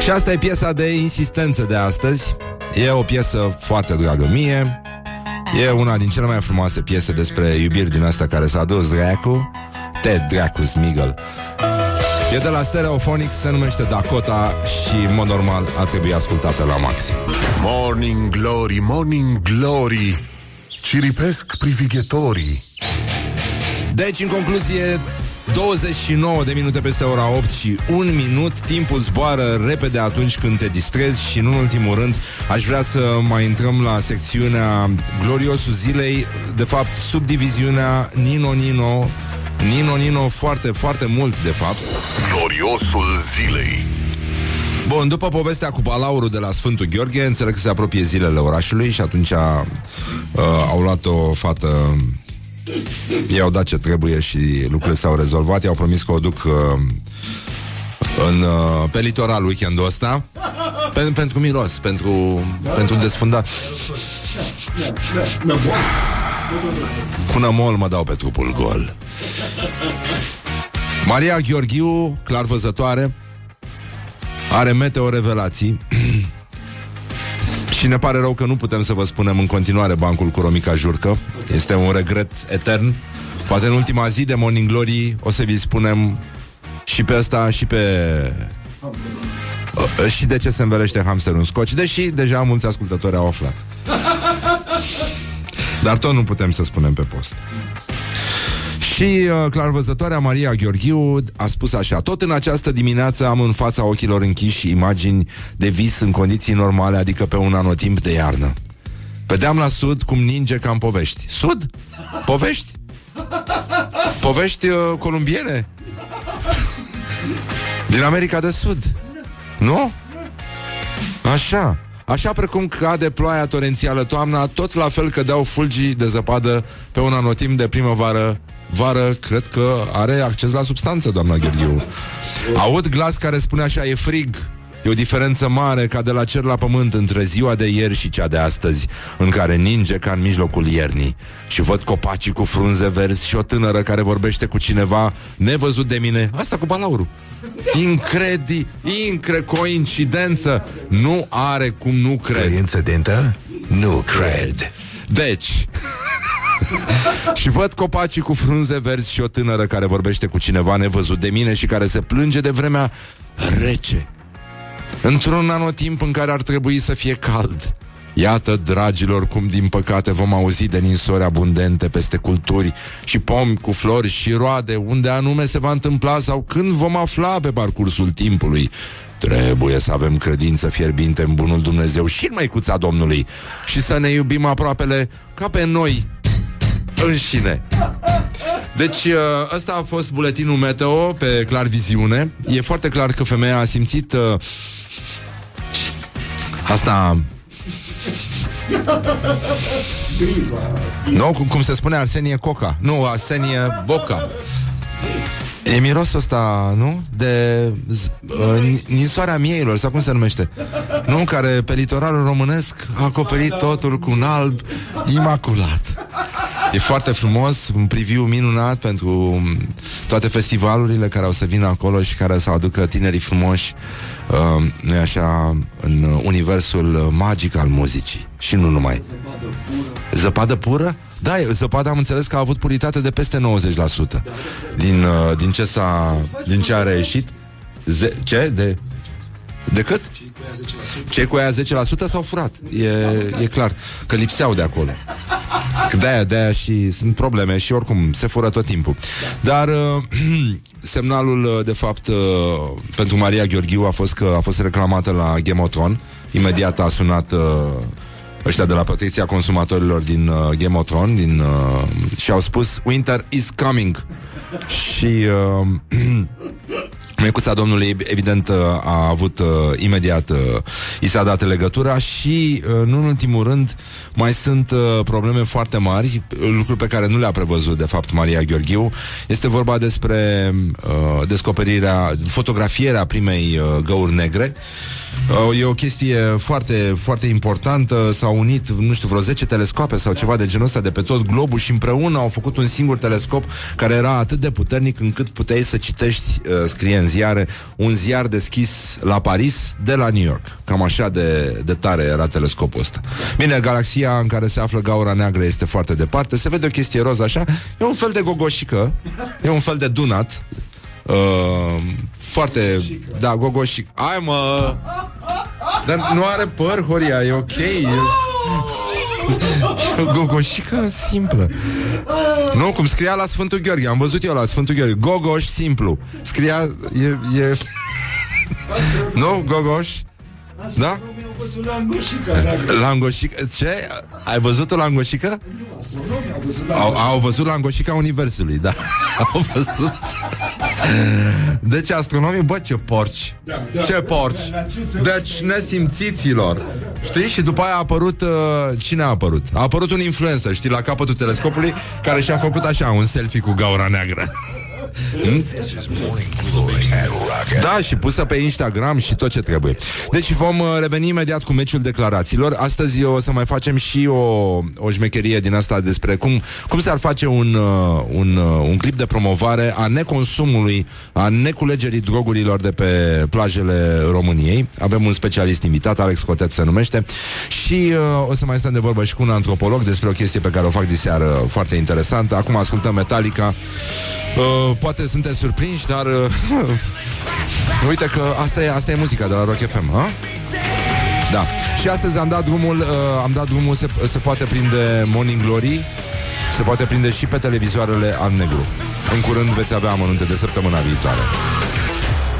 Speaker 2: Și asta e piesa de insistență de astăzi. E o piesă foarte dragă mie. E una din cele mai frumoase piese despre iubiri din asta care s-a dus dracu. Te dracu Smigel. E de la Stereophonics, se numește Dakota și, în mod normal, ar trebui ascultată la maxim.
Speaker 4: Morning Glory, Morning Glory Ciripesc privighetorii.
Speaker 2: Deci, în concluzie, 29 de minute peste ora 8 și un minut. Timpul zboară repede atunci când te distrezi Și în ultimul rând Aș vrea să mai intrăm la secțiunea Gloriosul zilei. De fapt, subdiviziunea Nino Nino. Nino Nino foarte, foarte mult de fapt.
Speaker 4: Gloriosul zilei
Speaker 2: Bun, după povestea cu balaurul de la Sfântul Gheorghe, înțeleg că se apropie zilele orașului și atunci uh, au luat o fată i-au dat ce trebuie și lucrurile s-au rezolvat, i-au promis că o duc uh, în, uh, pe litoral weekendul ăsta Pen, pentru miros, pentru, pentru desfundat. Cu nămol mă dau pe trupul gol. Maria Gheorghiu, clar văzătoare Are meteo revelații. (clears throat) Și ne pare rău că nu putem să vă spunem în continuare bancul cu Romica Jurcă. Este un regret etern. Poate în ultima zi de Morning Glory O să vi spunem și pe asta și pe... Uh, și de ce se învelește hamsterul în scoci Deși deja mulți ascultători au aflat. (laughs) Dar tot nu putem să spunem pe post și uh, clarvăzătoarea Maria Gheorghiu a spus așa Tot în această dimineață am în fața ochilor închiși imagini de vis în condiții normale, adică pe un anotimp de iarnă. Vedeam la sud cum ninge ca în povești. Sud? Povești? Povești uh, columbiene? Din America de Sud. Nu? Așa. Așa precum cade ploaia torențială toamna, tot la fel cădeau fulgii de zăpadă pe un anotim de primăvară vară, cred că are acces la substanță, doamna Gherghiu. Aud glas care spune așa, e frig. E o diferență mare ca de la cer la pământ între ziua de ieri și cea de astăzi, în care ninge ca în mijlocul iernii. Și văd copacii cu frunze verzi și o tânără care vorbește cu cineva nevăzut de mine. Asta cu balaurul. Incredi, incre, coincidență. Nu are cum nu cred.
Speaker 1: Coincidentă? Nu cred.
Speaker 2: Deci, și văd copacii cu frunze verzi și o tânără care vorbește cu cineva nevăzut de mine și care se plânge de vremea rece. Într-un anotimp în care ar trebui să fie cald. Iată, dragilor, cum din păcate vom auzi de ninsori abundente peste culturi și pomi cu flori și roade, unde anume se va întâmpla sau când vom afla pe parcursul timpului. Trebuie să avem credință fierbinte în bunul Dumnezeu și în măicuța Domnului și să ne iubim aproapele ca pe noi înșine. Deci uh, ăsta a fost buletinul meteo pe Clar Viziune. E foarte clar că femeia a simțit uh, asta nu, cum, cum se spune Arsenie Coca Nu, Arsenie Boca E mirosul ăsta, nu? De uh, ninsoarea mieilor, sau cum se numește? Nu? Care pe litoralul românesc a acoperit totul cu un alb imaculat. E foarte frumos, un preview minunat pentru toate festivalurile care au să vină acolo și care să aducă tinerii frumoși, uh, nu așa, în universul magic al muzicii. Și nu numai. Zăpadă pură. Zăpadă pură? Da, zăpada am înțeles că a avut puritate de peste 90% din, uh, din ce s-a, din ce a reieșit. Ze- ce? De, de cât? Cei cu aia 10% s-au furat. E, e clar că lipseau de acolo. De-aia, de-aia și sunt probleme și oricum se fură tot timpul. Dar uh, (clears throat) semnalul, uh, de fapt, uh, pentru Maria Gheorghiu a fost că a fost reclamată la Gemotron. Imediat a sunat uh, ăștia de la protecția consumatorilor din uh, Game of Thrones din, uh, și au spus Winter is coming. și uh, (clears throat) Mecuța Domnului, evident, uh, a avut uh, imediat, uh, i s-a dat legătura și, uh, nu în ultimul rând, mai sunt uh, probleme foarte mari, lucruri pe care nu le-a prevăzut, de fapt, Maria Gheorghiu. Este vorba despre uh, descoperirea, fotografierea primei uh, găuri negre. Uh, e o chestie foarte, foarte importantă. S-au unit, nu știu, vreo 10 telescoape sau ceva de genul ăsta de pe tot globul și împreună au făcut un singur telescop care era atât de puternic încât puteai să citești, uh, scrie în ziare, un ziar deschis la Paris de la New York. Cam așa de, de tare era telescopul ăsta. Bine, galaxia în care se află gaura neagră este foarte departe. Se vede o chestie roz așa. E un fel de gogoșică. E un fel de dunat. Uh, foarte, da, gogoșic. Ai mă! Dar nu are păr, Horia, e ok. E... (laughs) Gogoșică simplă Nu, cum scria la Sfântul Gheorghe Am văzut eu la Sfântul Gheorghe Gogoș simplu Scria, e, e... nu, Gogoș da? Langoșica, ce? Ai văzut o langoșică? Au, au văzut langoșica Universului, da. (laughs) Au văzut. Deci astronomii, bă, ce porci
Speaker 6: Da, da.
Speaker 2: Ce porci
Speaker 6: La ce se-
Speaker 2: Deci nesimțiților Știi? Și după aia a apărut uh, Cine a apărut? A apărut un influencer, știi, la capătul telescopului Care și-a făcut așa un selfie cu gaura neagră Hmm? (laughs) Da, și pusă pe Instagram și tot ce trebuie. Deci vom uh, reveni imediat cu meciul declarațiilor. Astăzi o să mai facem și o, o șmecherie din asta despre cum, cum s-ar face un, uh, un, uh, un clip de promovare a neconsumului, a neculegerii drogurilor de pe plajele României. Avem un specialist invitat, Alex Cotet se numește, și uh, o să mai stăm de vorbă și cu un antropolog despre o chestie pe care o fac diseară foarte interesantă. Acum ascultăm Metallica. Uh, poate sunteți surprinși, dar uh, (laughs) uite că asta e, asta e muzica de la Rock FM, ha? Da. Și astăzi am dat drumul, uh, am dat drumul se, se poate prinde Morning Glory, se poate prinde și pe televizoarele al negru. În curând veți avea amănunte de săptămâna viitoare.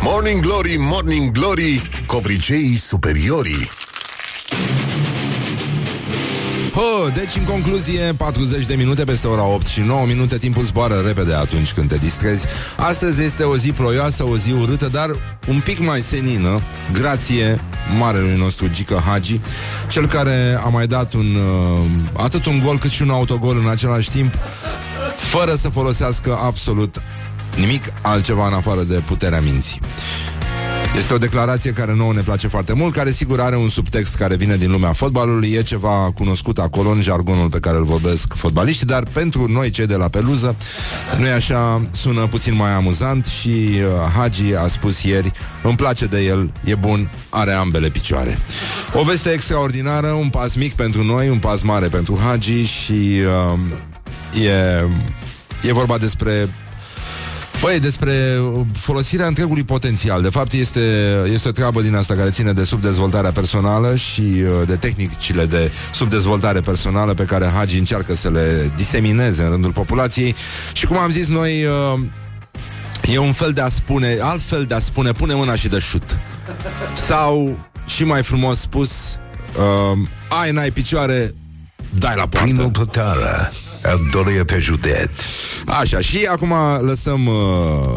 Speaker 4: Morning Glory, Morning Glory, covriceii superiorii.
Speaker 2: Hă, deci în concluzie 40 de minute peste ora 8 și 9 minute Timpul zboară repede atunci când te distrezi. Astăzi este o zi ploioasă, o zi urâtă Dar un pic mai senină Grație marelui nostru Gică Hagi Cel care a mai dat un uh, Atât un gol cât și un autogol în același timp Fără să folosească absolut nimic altceva în afară de puterea minții este o declarație care nouă ne place foarte mult, care sigur are un subtext care vine din lumea fotbalului, e ceva cunoscut acolo în jargonul pe care îl vorbesc fotbaliștii, dar pentru noi cei de la peluză, nu e așa, sună puțin mai amuzant și uh, Hagi a spus ieri, îmi place de el, e bun, are ambele picioare. O veste extraordinară, un pas mic pentru noi, un pas mare pentru Hagi și uh, e, e vorba despre Păi, despre folosirea întregului potențial. De fapt, este, este o treabă din asta care ține de subdezvoltarea personală și uh, de tehnicile de subdezvoltare personală pe care Hagi încearcă să le disemineze în rândul populației. Și cum am zis noi, uh, e un fel de a spune, altfel de a spune, pune mâna și de șut. Sau, și mai frumos spus, uh, ai, n-ai picioare, dai la poartă.
Speaker 1: Primo Plătară, Doria pe județ.
Speaker 2: Așa, și acum lăsăm uh,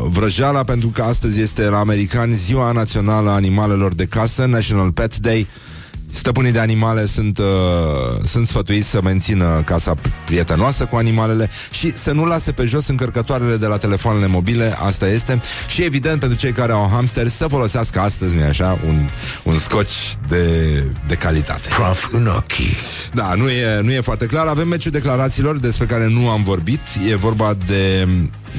Speaker 2: vrăjeala pentru că astăzi este la americani Ziua Națională a Animalelor de Casă, National Pet Day. Stăpânii de animale sunt, uh, sunt sfătuiți să mențină casa prietenoasă cu animalele și să nu lase pe jos încărcătoarele de la telefoanele mobile, asta este. Și evident, pentru cei care au hamster, să folosească astăzi, nu așa, un, un scoci de, de calitate.
Speaker 1: Praf în ochii.
Speaker 2: Da, nu e, nu e foarte clar. Avem meciul declarațiilor despre care nu am vorbit. E vorba de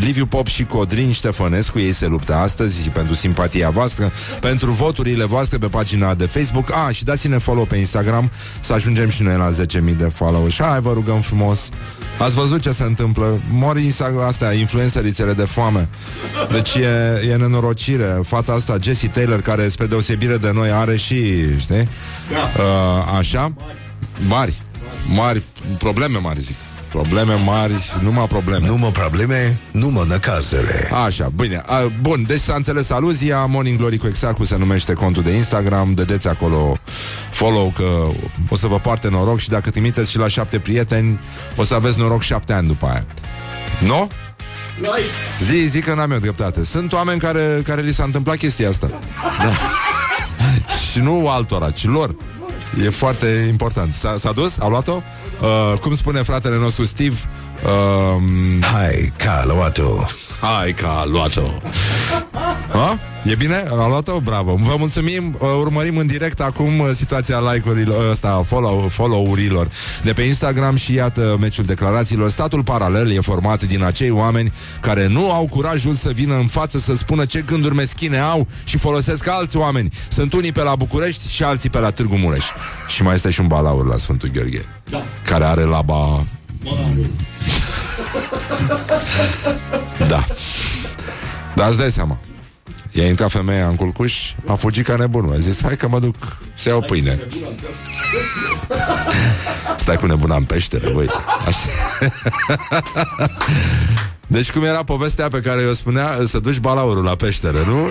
Speaker 2: Liviu Pop și Codrin Ștefănescu. Ei se luptă astăzi pentru simpatia voastră, pentru voturile voastre pe pagina de Facebook. A, și dați-ne follow pe Instagram să ajungem și noi la 10.000 de follow. Și hai, vă rugăm frumos. Ați văzut ce se întâmplă? Mor Instagram astea, influencerițele de foame. Deci e, e nenorocire. Fata asta, Jessie Taylor, care spre deosebire de noi are și, știi?
Speaker 6: Da.
Speaker 2: Uh, așa? Mari. Mari, probleme mari, zic. Probleme mari, numai probleme.
Speaker 1: Nu mă probleme, nu mă năcazere.
Speaker 2: Așa, bine. A, bun, deci s-a înțeles aluzia Morning Glory cu exact cum se numește contul de Instagram Dădeți acolo follow Că o să vă poarte noroc Și dacă trimiteți și la șapte prieteni O să aveți noroc șapte ani după aia Nu?
Speaker 6: Like.
Speaker 2: Zi, zi că n-am eu dreptate Sunt oameni care, care li s-a întâmplat chestia asta da. (laughs) Și nu altora, ci lor E foarte important S-a, s-a dus? A luat-o? Uh, cum spune fratele nostru Steve uh,
Speaker 1: Hai, ca luat-o.
Speaker 2: Hai că a luat-o ha? E bine? A luat-o? Bravo Vă mulțumim, uh, urmărim în direct acum uh, Situația like-urilor ăsta, follow, follow-urilor De pe Instagram și iată Meciul declarațiilor Statul paralel e format din acei oameni Care nu au curajul să vină în față Să spună ce gânduri meschine au Și folosesc alți oameni Sunt unii pe la București și alții pe la Târgu Mureș Și mai este și un balaur la Sfântul Gheorghe
Speaker 6: Da.
Speaker 2: Care are laba Da Dar îți dai seama I-a intrat femeia în culcuș A fugit ca nebunul A zis, hai că mă duc să iau pâine Stai cu nebuna în peștere, băi Așa. Deci cum era povestea pe care eu spunea Să duci balaurul la peșteră, nu?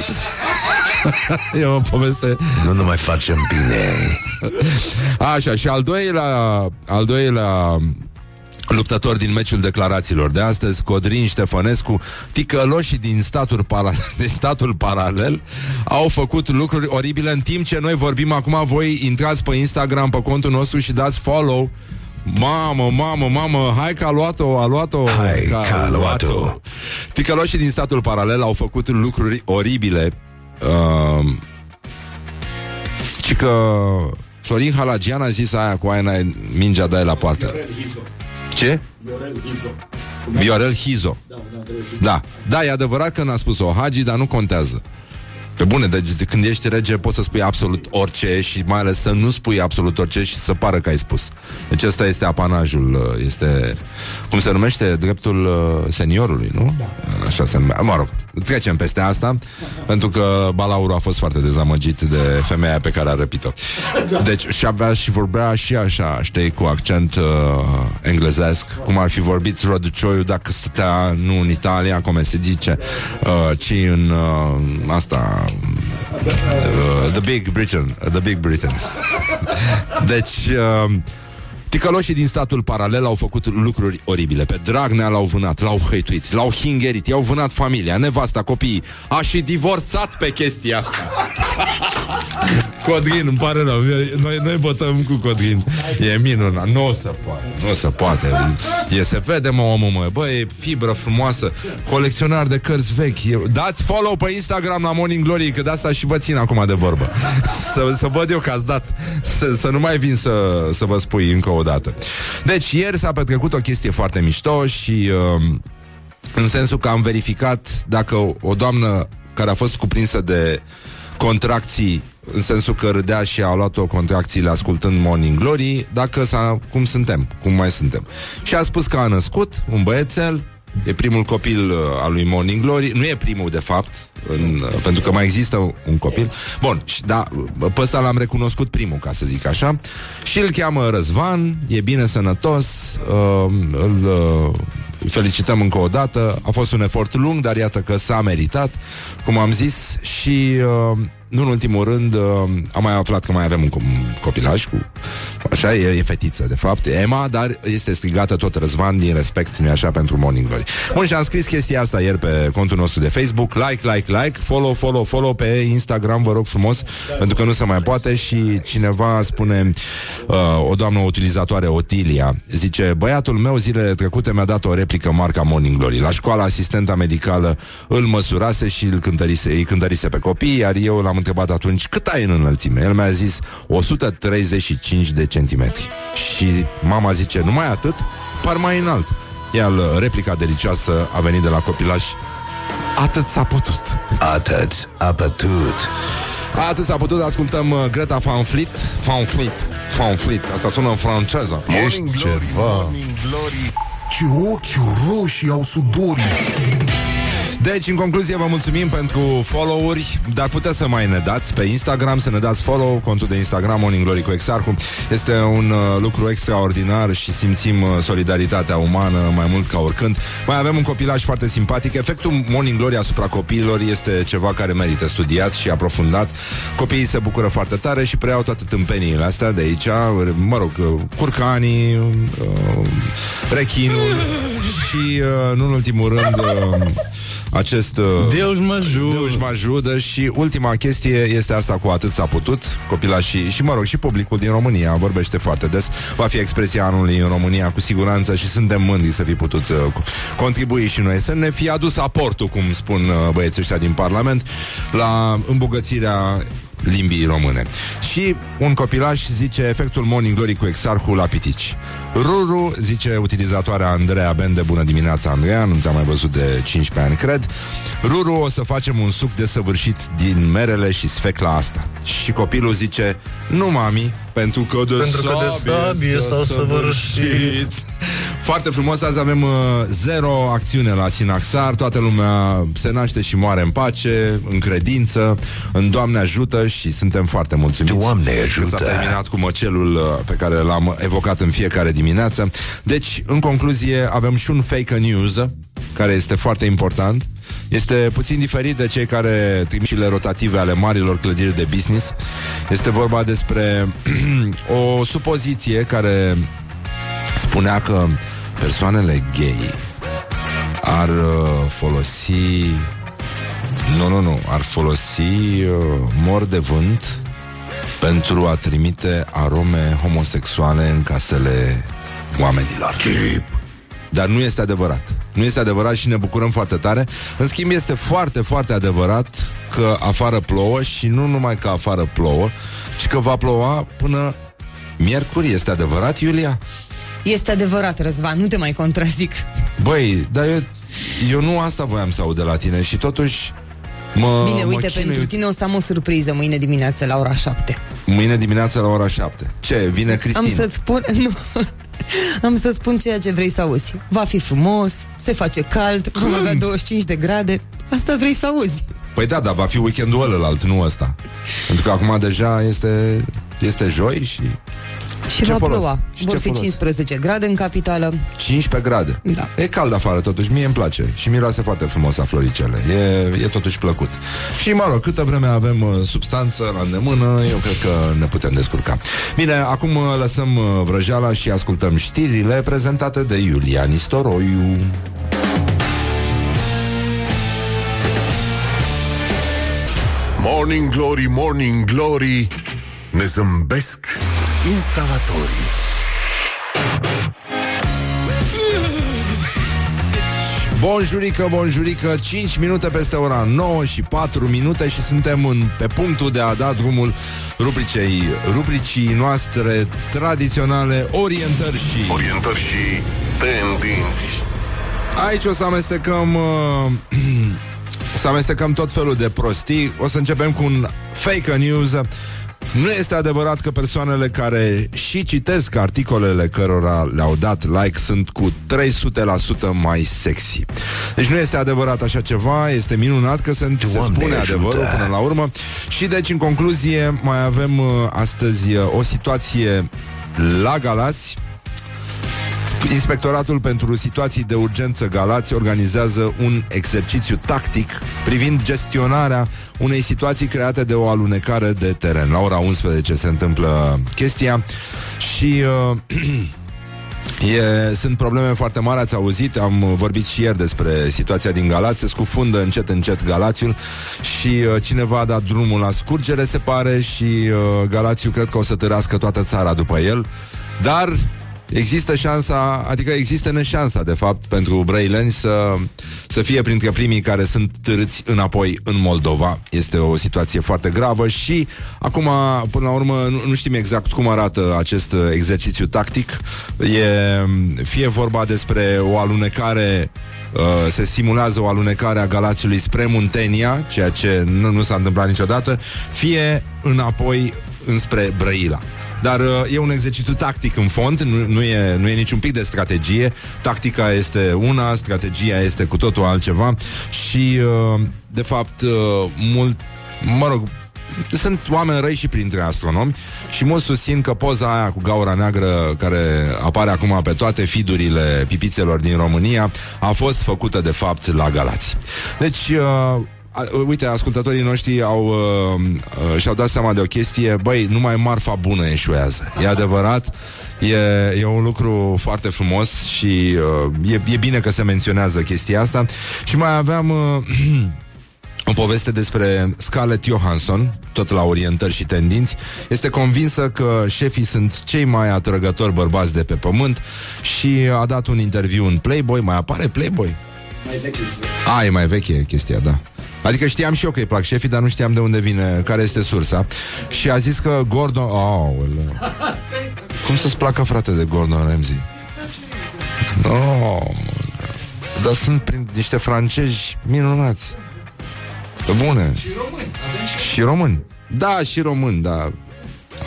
Speaker 2: E o poveste
Speaker 1: Nu ne mai facem bine.
Speaker 2: Așa, și al doilea Al doilea luptător din meciul declarațiilor de astăzi, Codrin Ștefănescu, ticăloșii din statul, para- (laughs) din statul paralel au făcut lucruri oribile în timp ce noi vorbim acum, voi intrați pe Instagram, pe contul nostru și dați follow. Mamă, mamă, mamă, hai că a luat-o, a luat-o
Speaker 1: Hai că a luat-o.
Speaker 2: Ticăloșii din statul paralel au făcut lucruri oribile. Uh, Și că Florin Halagian a zis aia cu aia n-ai mingea dai la poartă Ce? Viorel Hizo. Da, da, e adevărat că n-a spus-o Hagi, dar nu contează. Pe bune, deci de când ești rege poți să spui absolut orice și mai ales să nu spui absolut orice și să pară că ai spus. Deci ăsta este apanajul, uh, este, cum se numește, dreptul uh, seniorului, nu? Da. Așa se numește. Mă rog, trecem peste asta, pentru că Balauru a fost foarte dezamăgit de femeia pe care a răpit-o. Deci și avea și vorbea și așa, știi, cu accent uh, englezesc, cum ar fi vorbit Răducioiu dacă stătea nu în Italia, cum se zice, uh, ci în uh, asta uh, The Big Britain, uh, The Big Britain. (laughs) deci uh, Ticăloșii din statul paralel au făcut lucruri oribile. Pe Dragnea l-au vânat, l-au hăituit, l-au hingerit, i-au vânat familia, nevasta, copiii. A și divorțat pe chestia asta. (laughs) Codrin, îmi pare rău. Noi, noi bătăm cu Codrin. E minunat. Nu o să poate. Nu o să poate. E, se vede, mă, omul, mă. Bă, e fibră frumoasă. Colecționar de cărți vechi. E, dați follow pe Instagram la Morning Glory, că de asta și vă țin acum de vorbă. (laughs) Să, să văd eu că ați dat. Să, să nu mai vin să, să vă spui încă o dată. Deci, ieri s-a petrecut o chestie foarte mișto și... Uh, în sensul că am verificat dacă o, o doamnă care a fost cuprinsă de contracții în sensul că râdea și a luat-o contracțiile ascultând Morning Glory, dacă s-a, cum suntem, cum mai suntem. Și a spus că a născut un băiețel, e primul copil uh, al lui Morning Glory, nu e primul de fapt, în, uh, pentru că mai există un copil. Bun, și da, pe ăsta l-am recunoscut primul, ca să zic așa. Și îl cheamă Răzvan, e bine sănătos, uh, îl uh, felicităm încă o dată. A fost un efort lung, dar iată că s-a meritat, cum am zis, și uh, nu în ultimul rând uh, am mai aflat că mai avem un com- copilaj cu Așa, e, e fetiță, de fapt, e Emma, dar este strigată tot Răzvan din respect, nu așa, pentru Morning Glory. Bun, și am scris chestia asta ieri pe contul nostru de Facebook, like, like, like, follow, follow, follow pe Instagram, vă rog frumos, pentru că nu se mai poate și cineva spune, uh, o doamnă utilizatoare, Otilia, zice, băiatul meu zilele trecute mi-a dat o replică marca Morning Glory. La școala asistenta medicală îl măsurase și îl cântărise, îi cântărise pe copii, iar eu l-am întrebat atunci cât ai în înălțime. El mi-a zis 135 de centimetri. Și mama zice, numai atât, par mai înalt. Iar replica delicioasă a venit de la copilaj Atât s-a putut.
Speaker 1: Atât a pătut.
Speaker 2: Atât s-a putut, ascultăm uh, Greta Van Fleet. Van Fleet. Van Fleet, asta sună în franceză.
Speaker 4: Ești ceva.
Speaker 6: Ce ochi roșii au sudorii
Speaker 2: Deci, în concluzie, vă mulțumim pentru follow-uri Dar puteți să mai ne dați pe Instagram Să ne dați follow, contul de Instagram Morning Glory cu Exarhu. Este un uh, lucru extraordinar Și simțim uh, solidaritatea umană Mai mult ca oricând. Mai avem un copilaj foarte simpatic. Efectul Morning Glory asupra copiilor Este ceva care merită studiat și aprofundat. Copiii se bucură foarte tare Și preiau toate tâmpeniile astea de aici Mă rog, uh, curcanii uh, Rechinul Și, uh, nu în ultimul rând uh, acest uh,
Speaker 7: Deus mă ajută.
Speaker 2: Deus mă ajută și ultima chestie este asta cu atât s-a putut copilașii și mă rog și publicul din România vorbește foarte des va fi expresia anului în România cu siguranță și suntem mândri să fi putut uh, cu- contribui și noi să ne fi adus aportul cum spun uh, băieții ăștia din Parlament la îmbogățirea limbii române. Și un copilaș zice efectul Morning Glory cu exarhul la pitici. Ruru, zice utilizatoarea Andreea Bende, bună dimineața Andreea, nu te-am mai văzut de 15 ani, cred. Ruru, o să facem un suc desăvârșit din merele și sfecla asta. Și copilul zice, nu mami, pentru că de
Speaker 7: Pentru că de sabie s-a săvârșit. (laughs) (laughs)
Speaker 2: Foarte frumos, azi avem uh, zero acțiune la Sinaxar Toată lumea se naște și moare în pace În credință În Doamne ajută și suntem foarte mulțumiți
Speaker 1: Doamne
Speaker 2: Că
Speaker 1: ajută.
Speaker 2: S-a terminat cu măcelul uh, pe care l-am evocat în fiecare dimineață Deci, în concluzie, avem și un fake news Care este foarte important este puțin diferit de cei care trimit șile rotative ale marilor clădiri de business. Este vorba despre (clears throat) o supoziție care spunea că persoanele gay ar uh, folosi nu, nu, nu, ar folosi uh, mor de vânt pentru a trimite arome homosexuale în casele oamenilor.
Speaker 4: Chip.
Speaker 2: Dar nu este adevărat. Nu este adevărat și ne bucurăm foarte tare. În schimb, este foarte, foarte adevărat că afară plouă și nu numai că afară plouă, ci că va ploua până miercuri. Este adevărat, Iulia?
Speaker 3: Este adevărat, Răzvan, nu te mai contrazic.
Speaker 2: Băi, dar eu, eu nu asta voiam să aud de la tine și totuși mă
Speaker 3: Bine,
Speaker 2: mă
Speaker 3: uite,
Speaker 2: chinui.
Speaker 3: pentru tine o să am o surpriză mâine dimineață la ora 7.
Speaker 2: Mâine dimineața la ora 7. Ce? Vine Cristina? (laughs)
Speaker 3: Am să-ți spun... Nu. Am să spun ceea ce vrei să auzi. Va fi frumos, se face cald, vom avea 25 de grade. Asta vrei să auzi.
Speaker 2: Păi da, dar va fi weekendul ălălalt, nu ăsta. Pentru că acum deja este, este joi și
Speaker 3: Și
Speaker 2: Ce
Speaker 3: va
Speaker 2: folos?
Speaker 3: ploua.
Speaker 2: Și
Speaker 3: Vor
Speaker 2: ce
Speaker 3: fi
Speaker 2: folos?
Speaker 3: 15 grade în capitală.
Speaker 2: 15 grade.
Speaker 3: Da.
Speaker 2: E cald afară, totuși, mie îmi place. Și miroase foarte frumos a floricele. E, e totuși plăcut. Și, mă rog, câtă vreme avem uh, substanță la îndemână, eu cred că ne putem descurca. Bine, acum uh, lăsăm uh, vrăjeala și ascultăm știrile prezentate de Iulia Nistoroiu.
Speaker 4: Morning Glory, Morning Glory Ne zâmbesc instalatorii.
Speaker 2: Bonjurică, bonjurică, 5 minute peste ora 9 și 4 minute și suntem în, pe punctul de a da drumul rubricei, rubricii noastre tradiționale Orientări și...
Speaker 4: Orientări și tendinți.
Speaker 2: Aici o să amestecăm uh, (clears throat) O să amestecăm tot felul de prostii. O să începem cu un fake news Nu este adevărat că persoanele care și citesc articolele cărora le-au dat like Sunt cu 300% mai sexy. Deci nu este adevărat așa ceva Este minunat că se, se
Speaker 4: Doamne
Speaker 2: spune
Speaker 4: ajută!
Speaker 2: adevărul până la urmă. Și deci în concluzie mai avem uh, astăzi uh, o situație la Galați Inspectoratul pentru situații de urgență Galați organizează un exercițiu tactic privind gestionarea unei situații create de o alunecare de teren. La ora 11 se întâmplă chestia și uh, (clears throat) E, sunt probleme foarte mari, ați auzit, am vorbit și ieri despre situația din Galați, se scufundă încet, încet Galațiul și uh, cineva a dat drumul la scurgere, se pare, și uh, Galațiul cred că o să târască toată țara după el, dar există șansa, adică există neșansa, de fapt, pentru brăileni să, să fie printre primii care sunt târâți înapoi în Moldova. Este o situație foarte gravă și acum, până la urmă, nu, nu știm exact cum arată acest uh, exercițiu tactic. E fie vorba despre o alunecare Uh, se simulează o alunecare a Galațiului spre Muntenia, ceea ce nu, nu s-a întâmplat niciodată, fie înapoi înspre Brăila. Dar uh, e un exercițiu tactic în fond, nu, nu, e, nu e niciun pic de strategie. Tactica este una, strategia este cu totul altceva și, uh, de fapt, uh, mult, mă rog, sunt oameni răi și printre astronomi și mulți susțin că poza aia cu gaura neagră care apare acum pe toate fidurile pipițelor din România a fost făcută de fapt la Galați. Deci, uh, a, uite, ascultătorii noștri au, uh, uh, și-au dat seama de o chestie Băi, numai marfa bună eșuează E adevărat E, e un lucru foarte frumos Și uh, e, e bine că se menționează chestia asta Și mai aveam uh, (clears throat) o poveste despre Scarlett Johansson, tot la orientări și tendinți. Este convinsă că șefii sunt cei mai atrăgători bărbați de pe pământ și a dat un interviu în Playboy. Mai apare Playboy? Mai veche. A, e mai veche chestia, da. Adică știam și eu că îi plac șefii, dar nu știam de unde vine, care este sursa. Și a zis că Gordon... Oh, (laughs) Cum să-ți placă, frate, de Gordon Ramsay? Oh, dar sunt prin niște francezi minunați. Bune. Și români. Și români. Da, și români, da.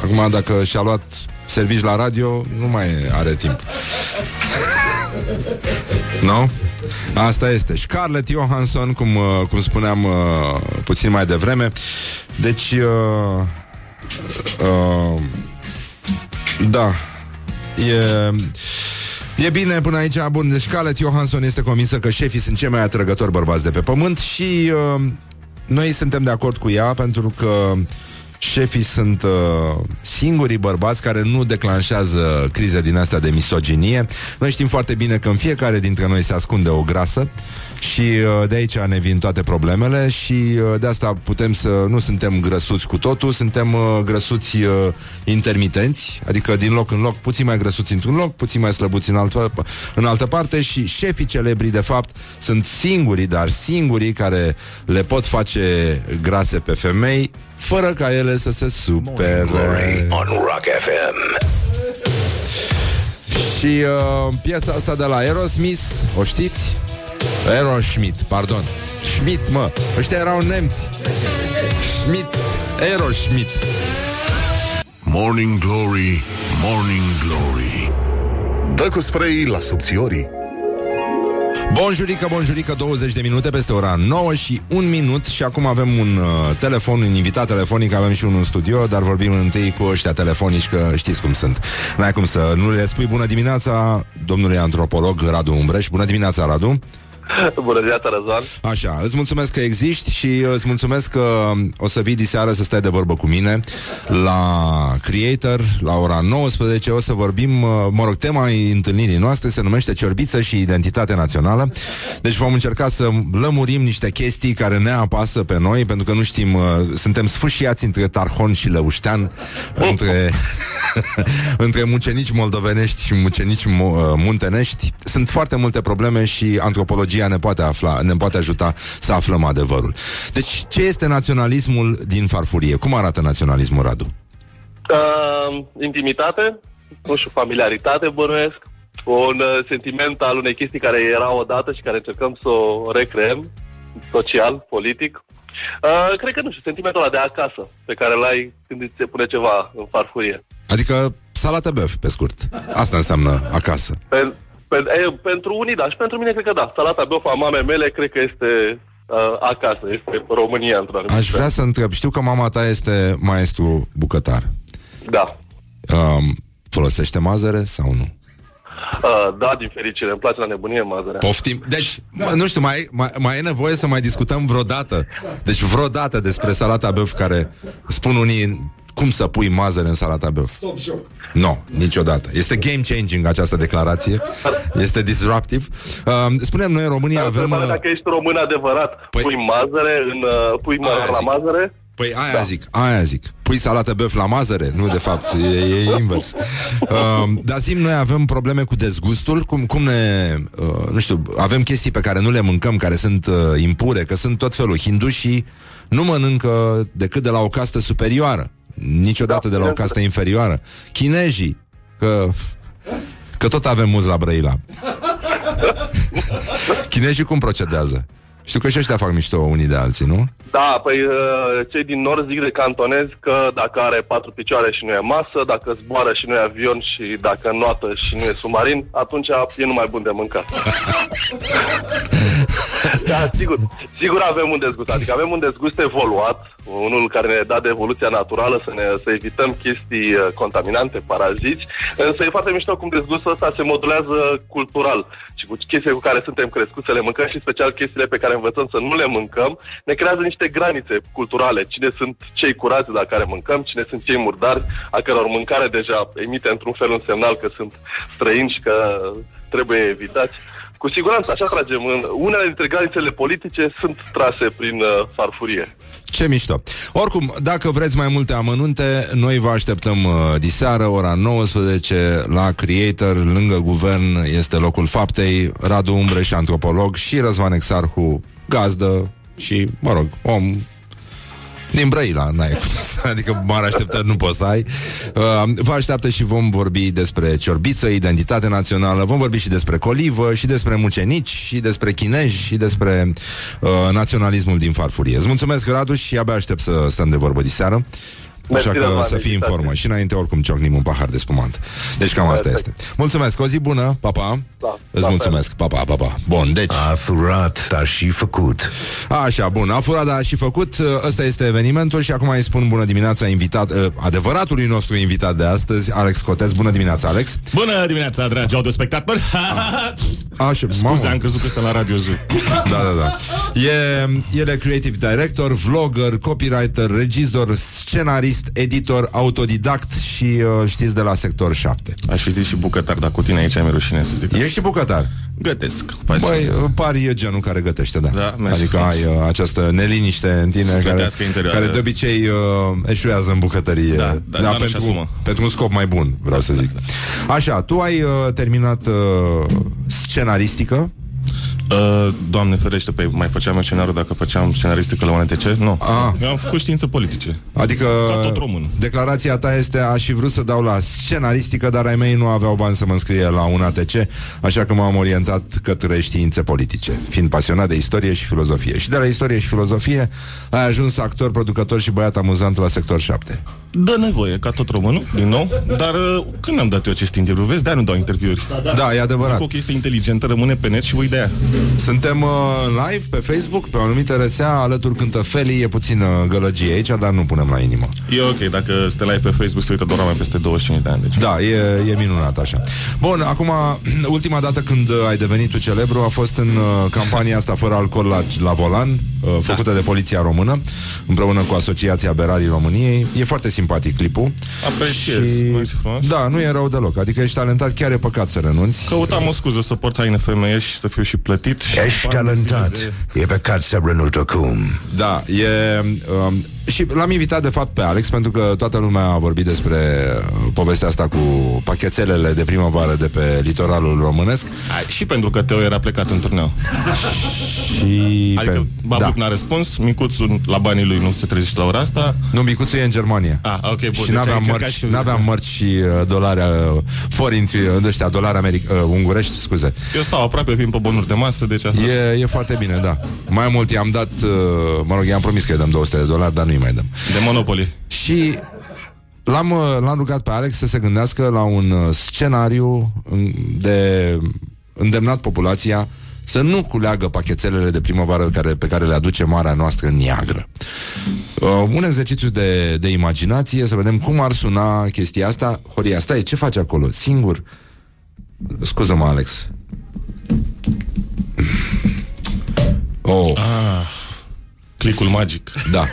Speaker 2: Acum, dacă și-a luat servici la radio, nu mai are timp. (laughs) Nu? Asta este. Scarlett Johansson, cum, uh, cum spuneam uh, puțin mai devreme. Deci, uh, uh, da, e... E bine până aici, bun, deci Scarlett Johansson este convinsă că șefii sunt cei mai atrăgători bărbați de pe pământ și uh, noi suntem de acord cu ea pentru că Șefii sunt uh, singurii bărbați care nu declanșează crize din astea de misoginie. Noi știm foarte bine că în fiecare dintre noi se ascunde o grasă și uh, de aici ne vin toate problemele și uh, de asta putem să nu suntem grăsuți cu totul, suntem uh, grăsuți uh, intermitenți, adică din loc în loc, puțin mai grăsuți într-un loc, puțin mai slăbuți în altă, în altă parte și șefii celebri, de fapt, sunt singurii, dar singurii care le pot face grase pe femei fără ca ele să se supere.
Speaker 1: Glory on Rock FM.
Speaker 2: Și uh, piesa asta de la Aerosmith, o știți? Aerosmith, pardon. Schmidt, mă. Ăștia erau nemți. Schmidt, Aerosmith.
Speaker 4: Morning Glory, Morning Glory Dă cu spray la subțiorii
Speaker 2: Bonjurică, bonjurică, 20 de minute peste ora 9 și 1 minut și acum avem un uh, telefon, un invitat telefonic, avem și unul în studio, dar vorbim întâi cu ăștia telefonici, că știți cum sunt. N-ai cum să nu le spui bună dimineața domnului antropolog Radu Umbreș. Bună dimineața, Radu! (laughs)
Speaker 8: Bună dimineața, Răzvan.
Speaker 2: Așa, îți mulțumesc că existi și îți mulțumesc că o să vii diseară să stai de vorbă cu mine la Creator, la ora 19. O să vorbim, uh, mă rog, tema întâlnirii noastre se numește Ciorbiță și Identitate Națională. Deci vom încerca să lămurim niște chestii care ne apasă pe noi, pentru că nu știm, uh, suntem sfâșiați între Tarhon și Leuștean, între, (laughs) între mucenici moldovenești și mucenici mo- uh, muntenești. Sunt foarte multe probleme și antropologia ne poate, afla, ne poate ajuta să aflăm adevărul. Deci, ce este naționalismul din farfurie? Cum arată naționalismul, Radu?
Speaker 8: Uh, intimitate, nu știu, familiaritate, bănuiesc, un uh, sentiment al unei chestii care era odată și care încercăm să o recreăm, social, politic. Uh, cred că, nu știu, sentimentul ăla de acasă, pe care îl ai când îți se pune ceva în farfurie.
Speaker 2: Adică salată băf, pe scurt. Asta înseamnă acasă.
Speaker 8: Pen, pen, e, pentru unii, da, și pentru mine cred că da. Salata băf a mamei mele, cred că este uh, acasă, este România într-un anumit
Speaker 2: Aș
Speaker 8: fel.
Speaker 2: vrea să întreb, știu că mama ta este maestru bucătar.
Speaker 8: Da.
Speaker 2: Um, folosește mazăre sau nu?
Speaker 8: Uh, da, din fericire, îmi place la nebunie mazărea.
Speaker 2: Poftim. Deci, mă, nu știu, mai, mai, mai e nevoie să mai discutăm vreodată. Deci vreodată despre salata băf care spun unii cum să pui mazăre în salata băf. Stop shock. Nu, no, niciodată. Este game changing această declarație. Este disruptive. Uh, spunem noi în România avem...
Speaker 8: Avem,
Speaker 2: Uh,
Speaker 8: dacă ești român adevărat,
Speaker 2: Păi-
Speaker 8: păi, pui mazăre, în, uh, pui
Speaker 2: Aia
Speaker 8: măr la
Speaker 2: zic.
Speaker 8: mazăre,
Speaker 2: Păi aia da. zic, aia zic. Pui salată băf la mazăre? Nu, de fapt, e, e invers. Uh, dar zim, noi avem probleme cu dezgustul, cum, cum ne, uh, nu știu, avem chestii pe care nu le mâncăm, care sunt uh, impure, că sunt tot felul. Hindușii nu mănâncă decât de la o castă superioară, niciodată de la o castă inferioară. Chinezii, că, că tot avem muz la Brăila. Chinezii cum procedează? Știu că și ăștia fac mișto unii de alții, nu?
Speaker 8: da, păi uh, cei din nord zic de cantonezi că dacă are patru picioare și nu e masă, dacă zboară și nu e avion și dacă noată și nu e submarin, atunci e numai bun de mâncat. (laughs) (laughs) da, sigur, sigur avem un dezgust, adică avem un dezgust evoluat, unul care ne da de evoluția naturală să, ne, să evităm chestii uh, contaminante, paraziți, însă e foarte mișto cum dezgustul ăsta se modulează cultural și cu chestiile cu care suntem crescuți să le mâncăm și special chestiile pe care învățăm să nu le mâncăm, ne creează niște granițe culturale. Cine sunt cei curați la care mâncăm, cine sunt cei murdari, a căror mâncare deja emite într-un fel un semnal că sunt străini și că trebuie evitați. Cu siguranță, așa tragem. În unele dintre granițele politice sunt trase prin uh, farfurie.
Speaker 2: Ce mișto. Oricum, dacă vreți mai multe amănunte, noi vă așteptăm uh, diseară, ora 19, la Creator, lângă guvern, este locul faptei, Radu Umbreș și antropolog și Răzvan Exarhu, gazdă și, mă rog, om din Brăila, n-ai (laughs) cum să- adică mare așteptări nu poți să ai. Uh, vă așteaptă și vom vorbi despre ciorbiță, identitate națională, vom vorbi și despre colivă, și despre mucenici, și despre chinezi, și despre uh, naționalismul din farfurie. Îți mulțumesc, Radu, și abia aștept să stăm de vorbă diseară.
Speaker 8: Mersi,
Speaker 2: Așa că
Speaker 8: Răzvan,
Speaker 2: să fii în
Speaker 8: felicitații.
Speaker 2: formă. Și înainte oricum ciocnim un pahar de spumant. Deci cam asta
Speaker 8: Perfect.
Speaker 2: este. Mulțumesc, o zi bună, pa, pa.
Speaker 8: Da,
Speaker 2: Îți
Speaker 8: la
Speaker 2: mulțumesc, pa, pa, pa, pa. Bun, deci
Speaker 1: A furat, dar și făcut.
Speaker 2: Așa, bun, a furat, dar a și făcut. Ăsta este evenimentul și acum îi spun bună dimineața invitat, uh, Adevăratului nostru invitat de astăzi Alex Cotez, bună dimineața, Alex.
Speaker 7: Bună dimineața, dragi audiospectatori!
Speaker 2: Așa,
Speaker 7: Scuze, am crezut că este la Radio Zoo.
Speaker 2: Da, da, da. E, el e creative director, vlogger, copywriter, regizor, scenarist, editor, autodidact și uh, știți de la sector 7.
Speaker 7: Aș fi zis și bucătar, dar cu tine aici mi-e rușine să zic.
Speaker 2: Ești și bucătar.
Speaker 7: Gătesc.
Speaker 2: Băi, uh, pari e genul care gătește, da.
Speaker 7: Da, mersi
Speaker 2: adică
Speaker 7: frumos.
Speaker 2: ai uh, această neliniște în tine care,
Speaker 7: Sufletească interioară.
Speaker 2: care de obicei uh, eșuează în bucătărie.
Speaker 7: Da, da, dar nu-și
Speaker 2: pentru,
Speaker 7: asumă.
Speaker 2: pentru un scop mai bun, vreau să zic. Așa, tu ai uh, terminat uh, scenaristică.
Speaker 7: Uh, doamne ferește, pe mai făceam eu scenariu dacă făceam scenaristică la UNTC? Nu.
Speaker 2: Ah.
Speaker 7: Eu am făcut științe politice.
Speaker 2: Adică
Speaker 7: Ca tot român.
Speaker 2: declarația ta este aș fi vrut să dau la scenaristică, dar ai mei nu aveau bani să mă înscrie la un ATC, așa că m-am orientat către științe politice, fiind pasionat de istorie și filozofie. Și de la istorie și filozofie ai ajuns actor, producător și băiat amuzant la sector 7.
Speaker 7: Dă nevoie, ca tot românul, din nou. Dar uh, când am dat eu acest interviu? Vezi, de nu dau interviuri.
Speaker 2: Da, e adevărat.
Speaker 7: Zic o chestie inteligentă, rămâne pe net și uite de ea.
Speaker 2: Suntem uh, live pe Facebook, pe o anumită rețea, alături cântă Feli, e puțin uh, gălăgie aici, dar nu punem la inimă.
Speaker 7: E ok, dacă stă live pe Facebook, se uită doar mai peste 25 de ani. Deci.
Speaker 2: Da, e, e minunat așa. Bun, acum, (clears throat) ultima dată când uh, ai devenit tu celebru a fost în uh, campania asta fără alcool la, la volan, uh, făcută de Poliția Română, împreună cu Asociația Berarii României. E foarte simpatic clipul.
Speaker 7: Apreciez, mersi frumos.
Speaker 2: Da, nu e rău deloc. Adică ești talentat, chiar e păcat să renunți.
Speaker 7: Căutam o scuză să port haine femeiești și să fiu și plătit. și
Speaker 1: Ești
Speaker 7: după ani de zile
Speaker 1: talentat.
Speaker 7: de-
Speaker 1: E păcat să renunți acum.
Speaker 2: Da, e... Um, și l-am invitat de fapt pe Alex pentru că toată lumea a vorbit despre uh, povestea asta cu pachetelele de primăvară de pe litoralul românesc
Speaker 7: Ai, și pentru că Teo era plecat în turneu.
Speaker 2: și... (laughs)
Speaker 7: Adică
Speaker 2: pe...
Speaker 7: Babuc
Speaker 2: da.
Speaker 7: n-a răspuns, micuțul la banii lui nu se trezește la ora asta.
Speaker 2: Nu, micuțul e în Germania.
Speaker 7: Ah, ok, bun.
Speaker 2: și
Speaker 7: deci
Speaker 2: n-aveam
Speaker 7: ai încercat
Speaker 2: mărci,
Speaker 7: și-
Speaker 2: n-aveam mărci și uh, dolari uh, forinți, uh, ăștia, dolari americ- uh, ungurești, scuze.
Speaker 7: Eu stau aproape, vin pe bonuri de masă, deci asta...
Speaker 2: E, e foarte bine, da. Mai mult i-am dat, uh, mă rog, i-am promis că îi dăm 200 de dolari, dar nu-i mai dăm.
Speaker 7: De Monopoly.
Speaker 2: Și l-am, uh, l-am rugat pe Alex să se gândească la un uh, scenariu în- de îndemnat populația să nu culeagă pachetelele de primăvară care, pe care le aduce marea noastră neagră. Uh, un exercițiu de, de imaginație, să vedem cum ar suna chestia asta. Horia, stai, ce faci acolo? Singur? Scuză-mă, Alex. Oh,
Speaker 7: Clicul magic.
Speaker 2: da.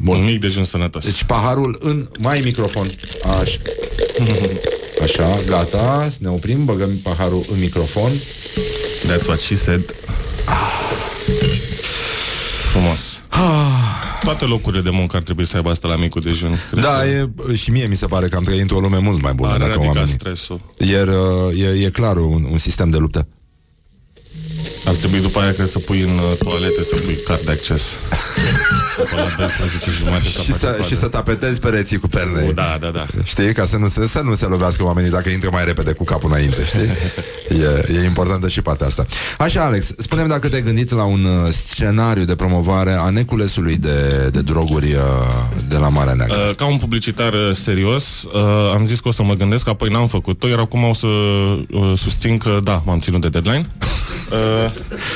Speaker 7: Bun. Un mic dejun sănătos.
Speaker 2: Deci paharul în... Mai microfon. Așa. Așa, gata, ne oprim, băgăm paharul în microfon.
Speaker 7: That's what she said. Frumos. Toate locurile de muncă ar trebui să aibă asta la micul dejun. Cred
Speaker 2: Da,
Speaker 7: că
Speaker 2: e, și mie mi se pare că am trăit într-o lume mult mai bună
Speaker 7: ar
Speaker 2: dacă
Speaker 7: eradica
Speaker 2: oamenii...
Speaker 7: stresul.
Speaker 2: Iar uh, e, e clar un, un sistem de luptă.
Speaker 7: Ar trebui după aia cred să pui în uh, toalete să pui card de acces. După la 12 și jumate
Speaker 2: Și să, și să tapetezi pereții cu perne.
Speaker 7: O, da, da, da.
Speaker 2: Știi? Ca să nu, se, să nu se lovească oamenii dacă intră mai repede cu capul înainte, știi? (laughs) E, e importantă și partea asta. Așa, Alex, spunem dacă te-ai gândit la un uh, scenariu de promovare a neculesului de, de droguri uh, de la Marea Neagră.
Speaker 7: Uh, Ca un publicitar uh, serios, uh, am zis că o să mă gândesc, apoi n-am făcut-o, iar acum o să uh, susțin că da, m-am ținut de deadline. Uh,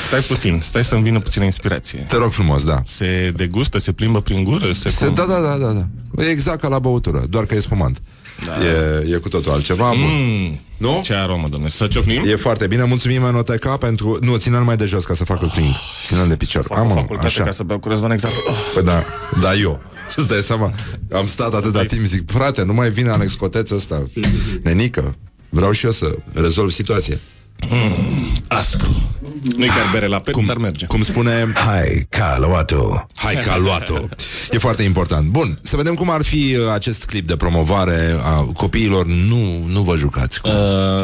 Speaker 7: stai puțin, stai să-mi vină puțină inspirație.
Speaker 2: Te rog frumos, da.
Speaker 7: Se degustă, se plimbă prin gură? Se,
Speaker 2: Se, da, da, da, da, da. E exact ca la băutură, doar că e spumant. Da. E, e cu totul altceva. Bun.
Speaker 7: Mm,
Speaker 2: Nu?
Speaker 7: Ce aromă, domnule. Să ciocnim?
Speaker 2: E foarte bine, mulțumim Enoteca pentru... Nu, ține-l mai de jos ca să facă cling. Ține-l de picior.
Speaker 7: Fac
Speaker 2: Am,
Speaker 7: o
Speaker 2: mă,
Speaker 7: facultate
Speaker 2: așa.
Speaker 7: ca să beau cu Răzvan exact. Oh.
Speaker 2: Păi da, da eu. (laughs) Îți dai seama? Am stat atâta timp, zic, frate, nu mai vine Alex Coteț ăsta. (laughs) Nenică, vreau și eu să rezolv situația.
Speaker 7: Aspru. Nu-i chiar bere la pet, dar merge.
Speaker 2: Cum spune
Speaker 1: Hai, ca luat-o.
Speaker 2: Hai că a luat-o. (laughs) E foarte important. Bun, să vedem cum ar fi uh, acest clip de promovare a copiilor. Nu, nu vă jucați. Cu...
Speaker 7: Uh.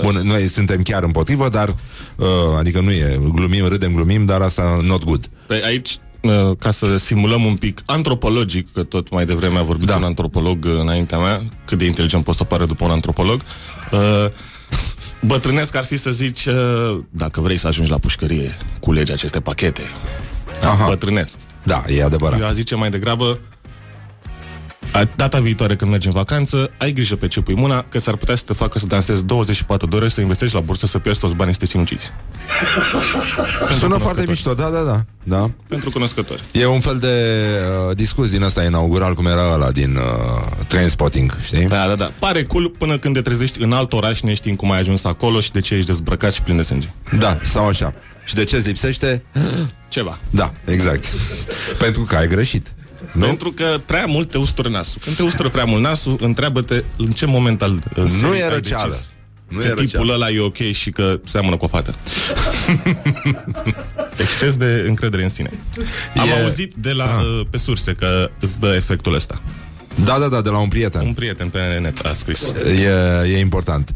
Speaker 2: Bun, noi suntem chiar împotrivă, dar uh, adică nu e, glumim, râdem, glumim, dar asta not good.
Speaker 7: Păi aici, uh, ca să simulăm un pic antropologic, că tot mai devreme a vorbit
Speaker 2: Da.
Speaker 7: da. un antropolog uh, înaintea mea, cât de inteligent poți să pară după un antropolog, uh, bătrânesc ar fi să zici, uh, dacă vrei să ajungi la pușcărie, culege aceste pachete.
Speaker 2: Aha.
Speaker 7: Bătrânesc.
Speaker 2: Da, e adevărat.
Speaker 7: Eu aș zice mai degrabă, A- Data viitoare când mergi în vacanță, ai grijă pe ce pui mâna, că s-ar putea să te facă să dansezi 24 de ore, să investești la bursă, să pierzi toți banii, să te sinucizi.
Speaker 2: Sună foarte mișto, da, da, da, da.
Speaker 7: Pentru cunoscători.
Speaker 2: E un fel de uh, discurs din ăsta inaugural, cum era ăla din uh, Trainspotting, știi?
Speaker 7: Da, da, da. Pare cool până când te trezești în alt oraș, neștiind cum ai ajuns acolo și de ce ești dezbrăcat și plin de sânge.
Speaker 2: Da, sau așa. Și de ce îți lipsește?
Speaker 7: Ceva.
Speaker 2: Da, exact. Pentru că ai greșit. Nu?
Speaker 7: Pentru că prea mult te ustură nasul. Când te ustură prea mult nasul, întreabă-te în ce moment al uh,
Speaker 2: Nu
Speaker 7: serii
Speaker 2: e
Speaker 7: ai
Speaker 2: răceală.
Speaker 7: decis
Speaker 2: Nu
Speaker 7: că
Speaker 2: e
Speaker 7: tipul
Speaker 2: răceală.
Speaker 7: ăla e ok și că seamănă cu o fată. (laughs) Exces de încredere în sine. Am
Speaker 2: E-
Speaker 7: auzit de la, uh, pe surse că îți dă efectul ăsta.
Speaker 2: Da, da, da, de la un prieten.
Speaker 7: Un prieten pe net a scris.
Speaker 2: E, e important.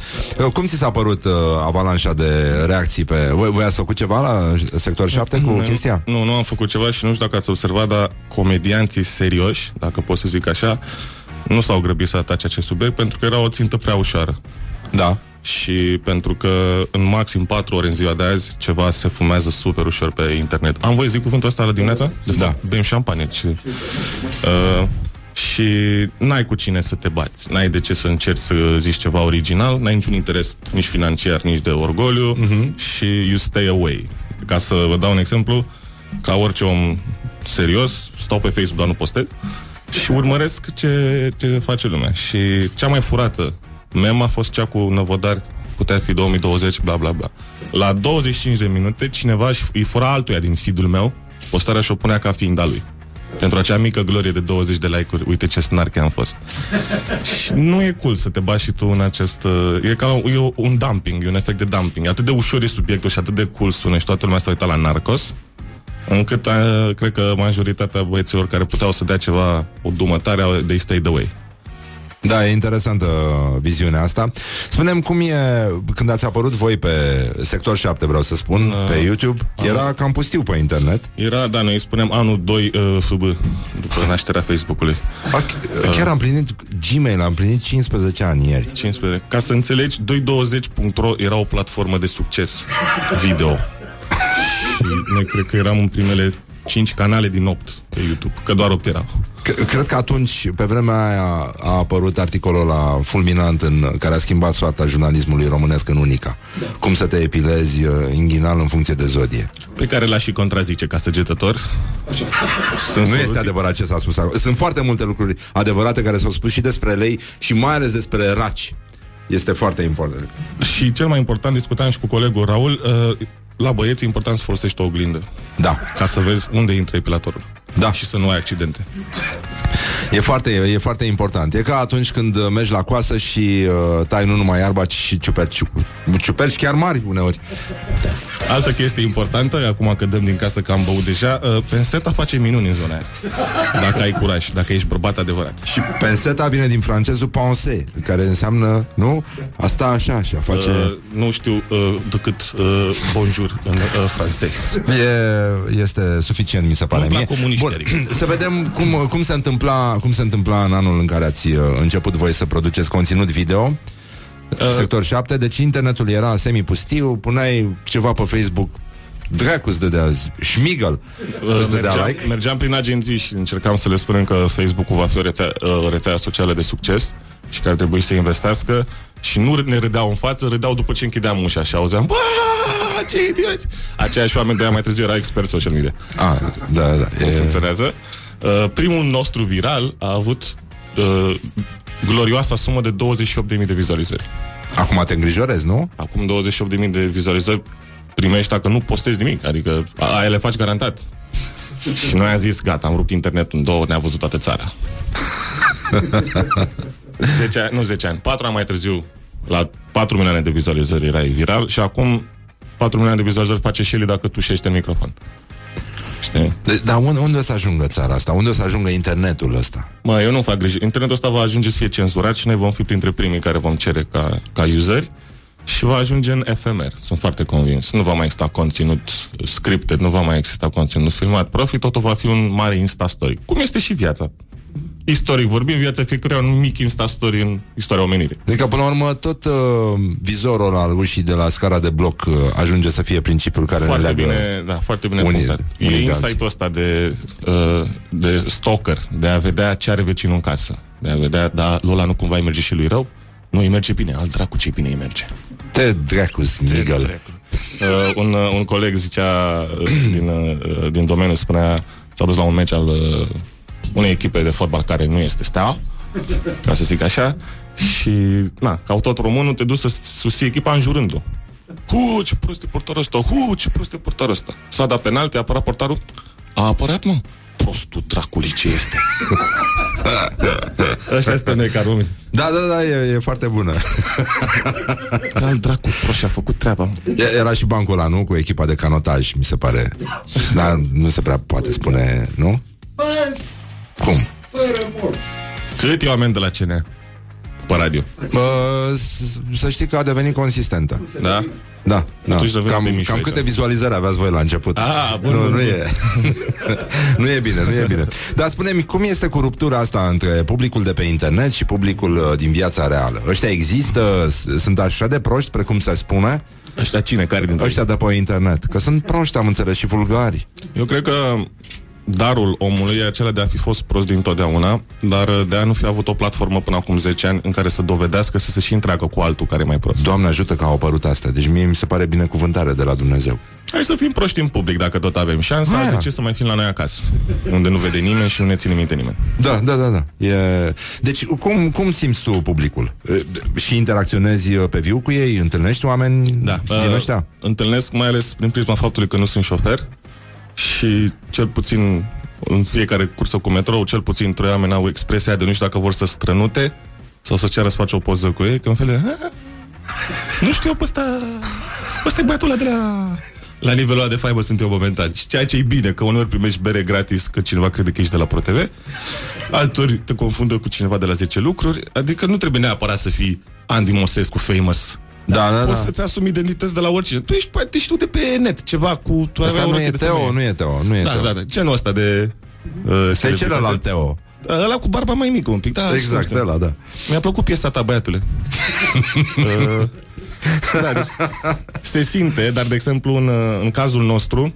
Speaker 2: Cum ți s-a părut uh, avalanșa de reacții pe... Voi, voi ați făcut ceva la sector 7 cu
Speaker 7: Nu,
Speaker 2: chestia?
Speaker 7: Nu, nu am făcut ceva și nu știu dacă ați observat, dar comedianții serioși, dacă pot să zic așa, nu s-au grăbit să atace acest subiect pentru că era o țintă prea ușoară.
Speaker 2: Da.
Speaker 7: Și pentru că în maxim 4 ore în ziua de azi ceva se fumează super ușor pe internet. Am voie să zic cuvântul ăsta la dimineața? De
Speaker 2: Da.
Speaker 7: fapt, Bem șampanie. Și, uh, și n-ai cu cine să te bați. N-ai de ce să încerci să zici ceva original, n-ai niciun interes nici financiar, nici de orgoliu uh-huh. și you stay away. Ca să vă dau un exemplu, ca orice om serios, stau pe Facebook, dar nu postez și urmăresc ce, ce face lumea. Și cea mai furată mem a fost cea cu Năvodar, putea fi 2020, bla bla bla. La 25 de minute, cineva își- îi fura altuia din feed-ul meu, postarea și o punea ca fiind a lui. Pentru acea mică glorie de 20 de like-uri, uite ce snarche am fost. și nu e cool să te bagi și tu în acest... uh, E ca e o- un dumping, e un efect de dumping. Atât de ușor e subiectul și atât de cool sună și toată lumea s-a uitat la Narcos, încât uh, cred că majoritatea băieților care puteau să dea ceva, o dumătare, au- they stayed away.
Speaker 2: Da, e interesantă viziunea asta. Spunem cum e când ați apărut voi pe sector 7, vreau să spun,
Speaker 7: Uh,
Speaker 2: pe YouTube. Era cam pustiu pe internet.
Speaker 7: Era, da, noi îi spunem anul 2 uh, FB, după nașterea Facebook-ului.
Speaker 2: A, chiar am plinit Gmail, am plinit 15 ani ieri.
Speaker 7: 15. Ca să înțelegi, 220.ro era o platformă de succes video. (laughs) și noi cred că eram în primele 5 canale din 8 pe YouTube, că doar 8 erau.
Speaker 2: C- Cred că atunci, pe vremea aia, a apărut articolul la fulminant în care a schimbat soarta jurnalismului românesc în unica. Cum să te epilezi uh, inghinal în funcție de zodie.
Speaker 7: Pe care l-a și contrazice ca săgetător. Sunt
Speaker 2: Nu este
Speaker 7: soluții.
Speaker 2: adevărat ce s-a spus acolo. Sunt foarte multe lucruri adevărate care s-au spus și despre lei și mai ales despre raci. Este foarte important.
Speaker 7: Și cel mai important, discutam și cu colegul Raul, uh, la băieți e important să folosești o oglindă.
Speaker 2: Da.
Speaker 7: Ca să vezi unde intră epilatorul.
Speaker 2: Da.
Speaker 7: Și să nu ai accidente.
Speaker 2: E foarte, e foarte important. E ca atunci când uh, mergi la coasă și uh, tai nu numai iarba, ci și ciuperci. Ciuperci chiar mari uneori.
Speaker 7: Altă chestie importantă, acum că dăm din casă că am băut deja, uh, penseta face minuni în zona aia. Dacă ai curaj, dacă ești bărbat adevărat.
Speaker 2: Și penseta vine din francezul penser, care înseamnă, nu? Asta așa, și a face...
Speaker 7: Uh, nu știu uh, decât uh, bonjour în uh, francez.
Speaker 2: E, este suficient, mi se pare
Speaker 7: Nu-mi
Speaker 2: mie.
Speaker 7: plac comuniștii,
Speaker 2: Bun,
Speaker 7: adică. (clears throat)
Speaker 2: să vedem cum, cum, se întâmpla, cum se întâmpla în anul în care ați uh, început voi să produceți conținut video.
Speaker 7: Uh,
Speaker 2: Sector 7, deci internetul era semi-pustiu, puneai ceva pe Facebook, dracu îți dădea Schmigel, îți dădea
Speaker 7: mergeam,
Speaker 2: like.
Speaker 7: mergeam prin agenții și încercam să le spunem că Facebook-ul va fi o rețea, uh, rețea socială de succes și că ar trebui să investească și nu ne râdeau în față, râdeau după ce închideam ușa și auzeam Bă, ce idioți! Aceiași oameni de aia mai târziu era expert social media.
Speaker 2: Ah, da, da, da. E,
Speaker 7: Funcționează. Uh, primul nostru viral a avut uh, glorioasa sumă de 28.000 de vizualizări.
Speaker 2: acum te îngrijorezi, nu?
Speaker 7: Acum 28.000 de vizualizări primești dacă nu postezi nimic, adică a- aia le faci garantat. (laughs) Și noi am zis, gata, am rupt internetul în două, ne-a văzut toată țara. (laughs) 10 ani, nu 10 ani, 4 ani mai târziu, la 4 milioane de vizualizări erai viral și acum 4 milioane de vizualizări face și el dacă tu șești în microfon. Știi?
Speaker 2: De, dar unde, unde o să ajungă țara asta? Unde o să ajungă internetul ăsta?
Speaker 7: Mă, eu nu fac griji. Internetul ăsta va ajunge să fie cenzurat și noi vom fi printre primii care vom cere ca, ca useri și va ajunge în FMR. Sunt foarte convins. Nu va mai exista conținut scripted, nu va mai exista conținut filmat. Profit, totul va fi un mare Insta Story. Cum este și viața. Istoric vorbim, viața fiecăruia un mic Insta-story în istoria omenirii.
Speaker 2: Adică, până la urmă, tot uh, vizorul al ușii de la scara de bloc uh, ajunge să fie principiul care
Speaker 7: Foarte
Speaker 2: ne leagă.
Speaker 7: bine, da, foarte bine
Speaker 2: unii-
Speaker 7: punctat. E
Speaker 2: unii de
Speaker 7: insight-ul ăsta de, uh, de stalker, de a vedea ce are vecinul în casă. De a vedea, da, Lola nu cumva îi merge și lui rău? Nu, îi merge bine, al dracu ce bine îi merge.
Speaker 2: Te dracus, Miguel.
Speaker 7: Uh, un, uh, un coleg zicea uh, din, uh, din domeniu, spunea, s-a dus la un meci al uh, unei echipe de fotbal care nu este steaua, ca să zic așa, și, na, ca tot românul, te duci să susții echipa înjurându-o. Hu, ce prost e portarul ăsta, hu, ce prost e portarul ăsta. S-a dat penalti, a apărat portarul, a apărat, mă, prostul dracului ce este. Așa este noi ca români.
Speaker 2: Da, da, da, e, e foarte bună. (laughs)
Speaker 7: Da, dracu, prost și-a făcut treaba, mă.
Speaker 2: E- Era și bancul ăla, nu? Cu echipa de canotaj, mi se pare. Dar nu se prea poate spune, nu? Cum?
Speaker 7: Cât e oameni de la CNA? Pe radio.
Speaker 2: Bă, s- să știi că a devenit consistentă.
Speaker 7: Da?
Speaker 2: Da, da.
Speaker 7: Atunci să vedem
Speaker 2: Cam,
Speaker 7: pe Mișu
Speaker 2: cam
Speaker 7: aici.
Speaker 2: câte vizualizări aveați voi la început?
Speaker 7: Ah, bun,
Speaker 2: nu,
Speaker 7: bun,
Speaker 2: nu
Speaker 7: bun.
Speaker 2: e. (laughs) nu e bine, nu e bine. Dar spune-mi, cum este cu ruptura asta între publicul de pe internet și publicul uh, din viața reală? Ăștia există? S- Sunt așa de proști, precum se spune?
Speaker 7: Ăștia cine? Care dintre
Speaker 2: Ăștia de pe internet. Că sunt proști, am înțeles, și vulgari.
Speaker 7: Eu cred că darul omului e acela de a fi fost prost dintotdeauna, dar de a nu fi avut o platformă până acum 10 ani în care să dovedească să se și întreagă cu altul care e mai prost.
Speaker 2: Doamne ajută că au apărut astea. Deci mie mi se pare binecuvântare de la Dumnezeu.
Speaker 7: Hai să fim proști în public dacă tot avem șansa,
Speaker 2: Aia.
Speaker 7: de ce să mai fim la noi acasă, unde nu vede nimeni și nu ne ține minte nimeni.
Speaker 2: Da, da, da, da. E... Deci, cum, cum simți tu publicul? E, Și interacționezi uh, pe viu cu ei? Întâlnești oameni
Speaker 7: Da,
Speaker 2: din
Speaker 7: uh,
Speaker 2: ăștia?
Speaker 7: Întâlnesc mai ales prin prisma faptului că nu sunt șofer și cel puțin în fiecare cursă cu metrou, cel puțin trei oameni au expresia de nu știu dacă vor să strănute sau să ceară să faci o poză cu ei, că în fel de... "Ah, Nu știu, pe ăsta... Ăsta e băiatul ăla de la... La nivelul ăla de faimă sunt eu momentan. Și ceea ce e bine, că uneori primești bere gratis că cineva crede că ești de la ProTV, altori te confundă cu cineva de la 10 lucruri, adică nu trebuie neapărat să fii Andy Mosescu famous.
Speaker 2: Da, da,
Speaker 7: Poți
Speaker 2: da.
Speaker 7: să-ți asumi identități de la oricine. Tu ești, poate știu de pe net, ceva cu... Tu
Speaker 2: Asta
Speaker 7: aveai o
Speaker 2: nu
Speaker 7: roche
Speaker 2: e
Speaker 7: de
Speaker 2: Teo,
Speaker 7: femeie.
Speaker 2: nu e Teo, nu e
Speaker 7: Da,
Speaker 2: Teo.
Speaker 7: da, da, genul ăsta de... Uh,
Speaker 2: Pe
Speaker 7: celebritate.
Speaker 2: celălalt Teo.
Speaker 7: Da, Ăla cu barba mai mică un pic, da.
Speaker 2: Exact,
Speaker 7: știu.
Speaker 2: ăla, da.
Speaker 7: Mi-a plăcut piesa ta, băiatule. (laughs) uh, da, deci, se simte, dar, de exemplu, în, uh, în cazul nostru,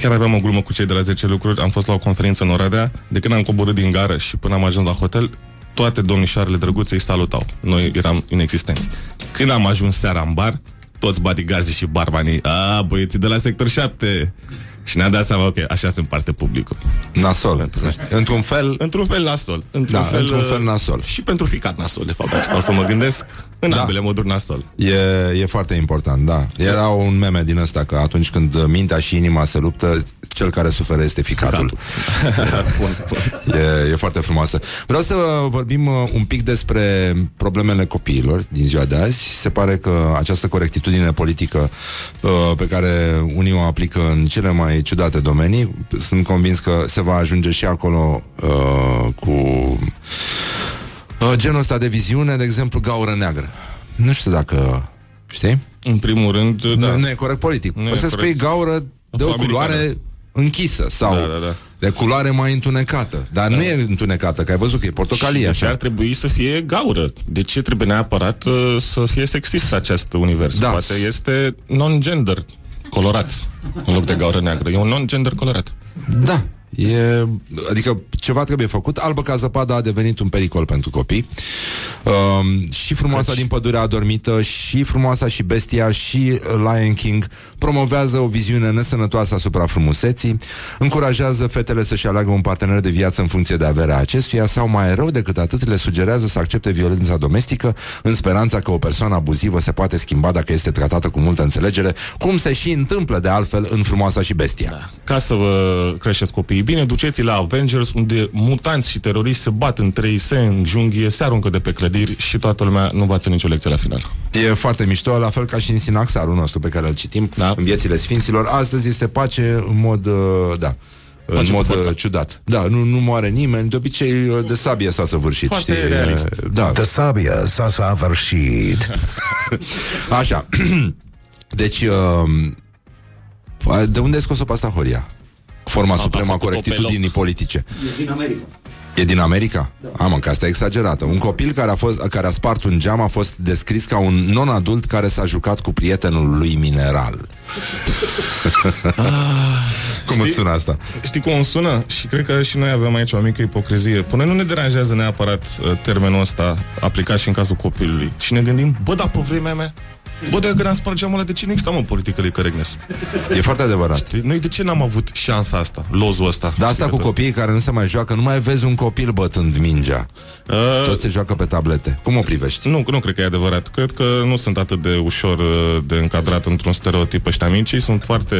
Speaker 7: chiar aveam o glumă cu cei de la 10 lucruri, am fost la o conferință în Oradea, de când am coborât din gară și până am ajuns la hotel, toate domnișoarele drăguțe îi salutau. Noi eram inexistenți. Când am ajuns seara în bar, toți bodyguards și barbanii, a, băieții de la sector 7. Și ne-a dat seama, ok, așa se împarte publicul.
Speaker 2: Nasol. Într-un fel,
Speaker 7: Într-un fel nasol. Într-un,
Speaker 2: Da,
Speaker 7: fel,
Speaker 2: într-un
Speaker 7: uh,
Speaker 2: fel nasol.
Speaker 7: Și pentru ficat nasol, de fapt, dacă stau să mă gândesc, în
Speaker 2: Da.
Speaker 7: ambele moduri nasol.
Speaker 2: e, e foarte important, da. Era un meme din ăsta că atunci când uh, mintea și inima se luptă, cel care suferă este ficatul. (laughs)
Speaker 7: Bun, bun.
Speaker 2: E, e foarte frumoasă. Vreau să vorbim uh, un pic despre problemele copiilor din ziua de azi. Se pare că această corectitudine politică uh, pe care unii o aplică în cele mai ciudate domenii, sunt convins că se va ajunge și acolo uh, cu uh, genul ăsta de viziune, de exemplu, gaură neagră. Nu știu dacă... Știi?
Speaker 7: În primul rând,
Speaker 2: Da.
Speaker 7: da.
Speaker 2: Nu, nu e corect politic.
Speaker 7: Nu
Speaker 2: Poți
Speaker 7: e
Speaker 2: să spui
Speaker 7: corect.
Speaker 2: gaură de o
Speaker 7: Afroamericană.
Speaker 2: culoare închisă sau
Speaker 7: Da, da, da.
Speaker 2: de culoare mai întunecată. Dar nu e întunecată, că ai văzut că e portocalie.
Speaker 7: Și de ce
Speaker 2: Așa.
Speaker 7: ar trebui să fie gaură? De ce trebuie neapărat uh, să fie sexist acest univers?
Speaker 2: Da.
Speaker 7: Poate este non-gender colorat în loc de gaură neagră. E un non-gender colorat.
Speaker 2: Da. E, adică ceva trebuie făcut Albă ca zăpada a devenit un pericol pentru copii um, Și frumoasa
Speaker 7: Căci-
Speaker 2: din pădurea adormită Și frumoasa și bestia Și uh, Lion King Promovează o viziune nesănătoasă asupra frumuseții Încurajează fetele să-și aleagă un partener de viață În funcție de averea acestuia Sau mai rău decât atât le sugerează să accepte violența domestică În speranța că o persoană abuzivă Se poate schimba dacă este tratată cu multă înțelegere Cum se și întâmplă de altfel În frumoasa și bestia. Da.
Speaker 7: Ca să vă creșteți copiii. Bine, duceți la Avengers, unde mutanți și teroriști se bat între ei, se înjunghie, se aruncă de pe clădiri și toată lumea nu învață nicio lecție la final.
Speaker 2: E foarte mișto, la fel ca și în sinaxarul nostru pe care îl citim
Speaker 7: Da.
Speaker 2: în viețile sfinților. Astăzi este pace în mod, uh, da, în
Speaker 7: Pace cu
Speaker 2: mod
Speaker 7: forța.
Speaker 2: uh, ciudat. Da, nu, nu moare nimeni, de obicei uh, de sabie s-a săvârșit.
Speaker 7: Foarte
Speaker 2: știi?
Speaker 7: realist.
Speaker 2: E, Da,
Speaker 6: De sabia s-a săvârșit. (laughs)
Speaker 2: așa. (clears throat) deci, uh, de unde ai scos-o pe asta, Horia? Forma supremă a
Speaker 7: făcut-o pe
Speaker 2: corectitudinii
Speaker 7: loc.
Speaker 2: politice.
Speaker 9: E din America.
Speaker 2: E din America? Da. Am, că asta e exagerată. Un copil care a, fost, care a spart un geam a fost descris ca un non-adult care s-a jucat cu prietenul lui mineral. (laughs) cum îți sună asta?
Speaker 7: Știi cum îmi sună? Și cred că și noi avem aici o mică ipocrizie. Până nu ne deranjează neapărat uh, termenul ăsta aplicat și în cazul copilului. Și ne gândim, bă, dar pe vremea mea Bă, de când am spart geamul ăla, de ce nu exista, mă, politică de correctness?
Speaker 2: E foarte adevărat.
Speaker 7: Știi? Noi de ce n-am avut șansa asta, lozul ăsta?
Speaker 2: Dar asta cu copiii care nu se mai joacă, nu mai vezi un copil bătând mingea. Uh, Toți se joacă pe tablete. Cum o privești?
Speaker 7: Nu, nu cred că e adevărat. Cred că nu sunt atât de ușor uh, de încadrat într-un stereotip ăștia mici, sunt foarte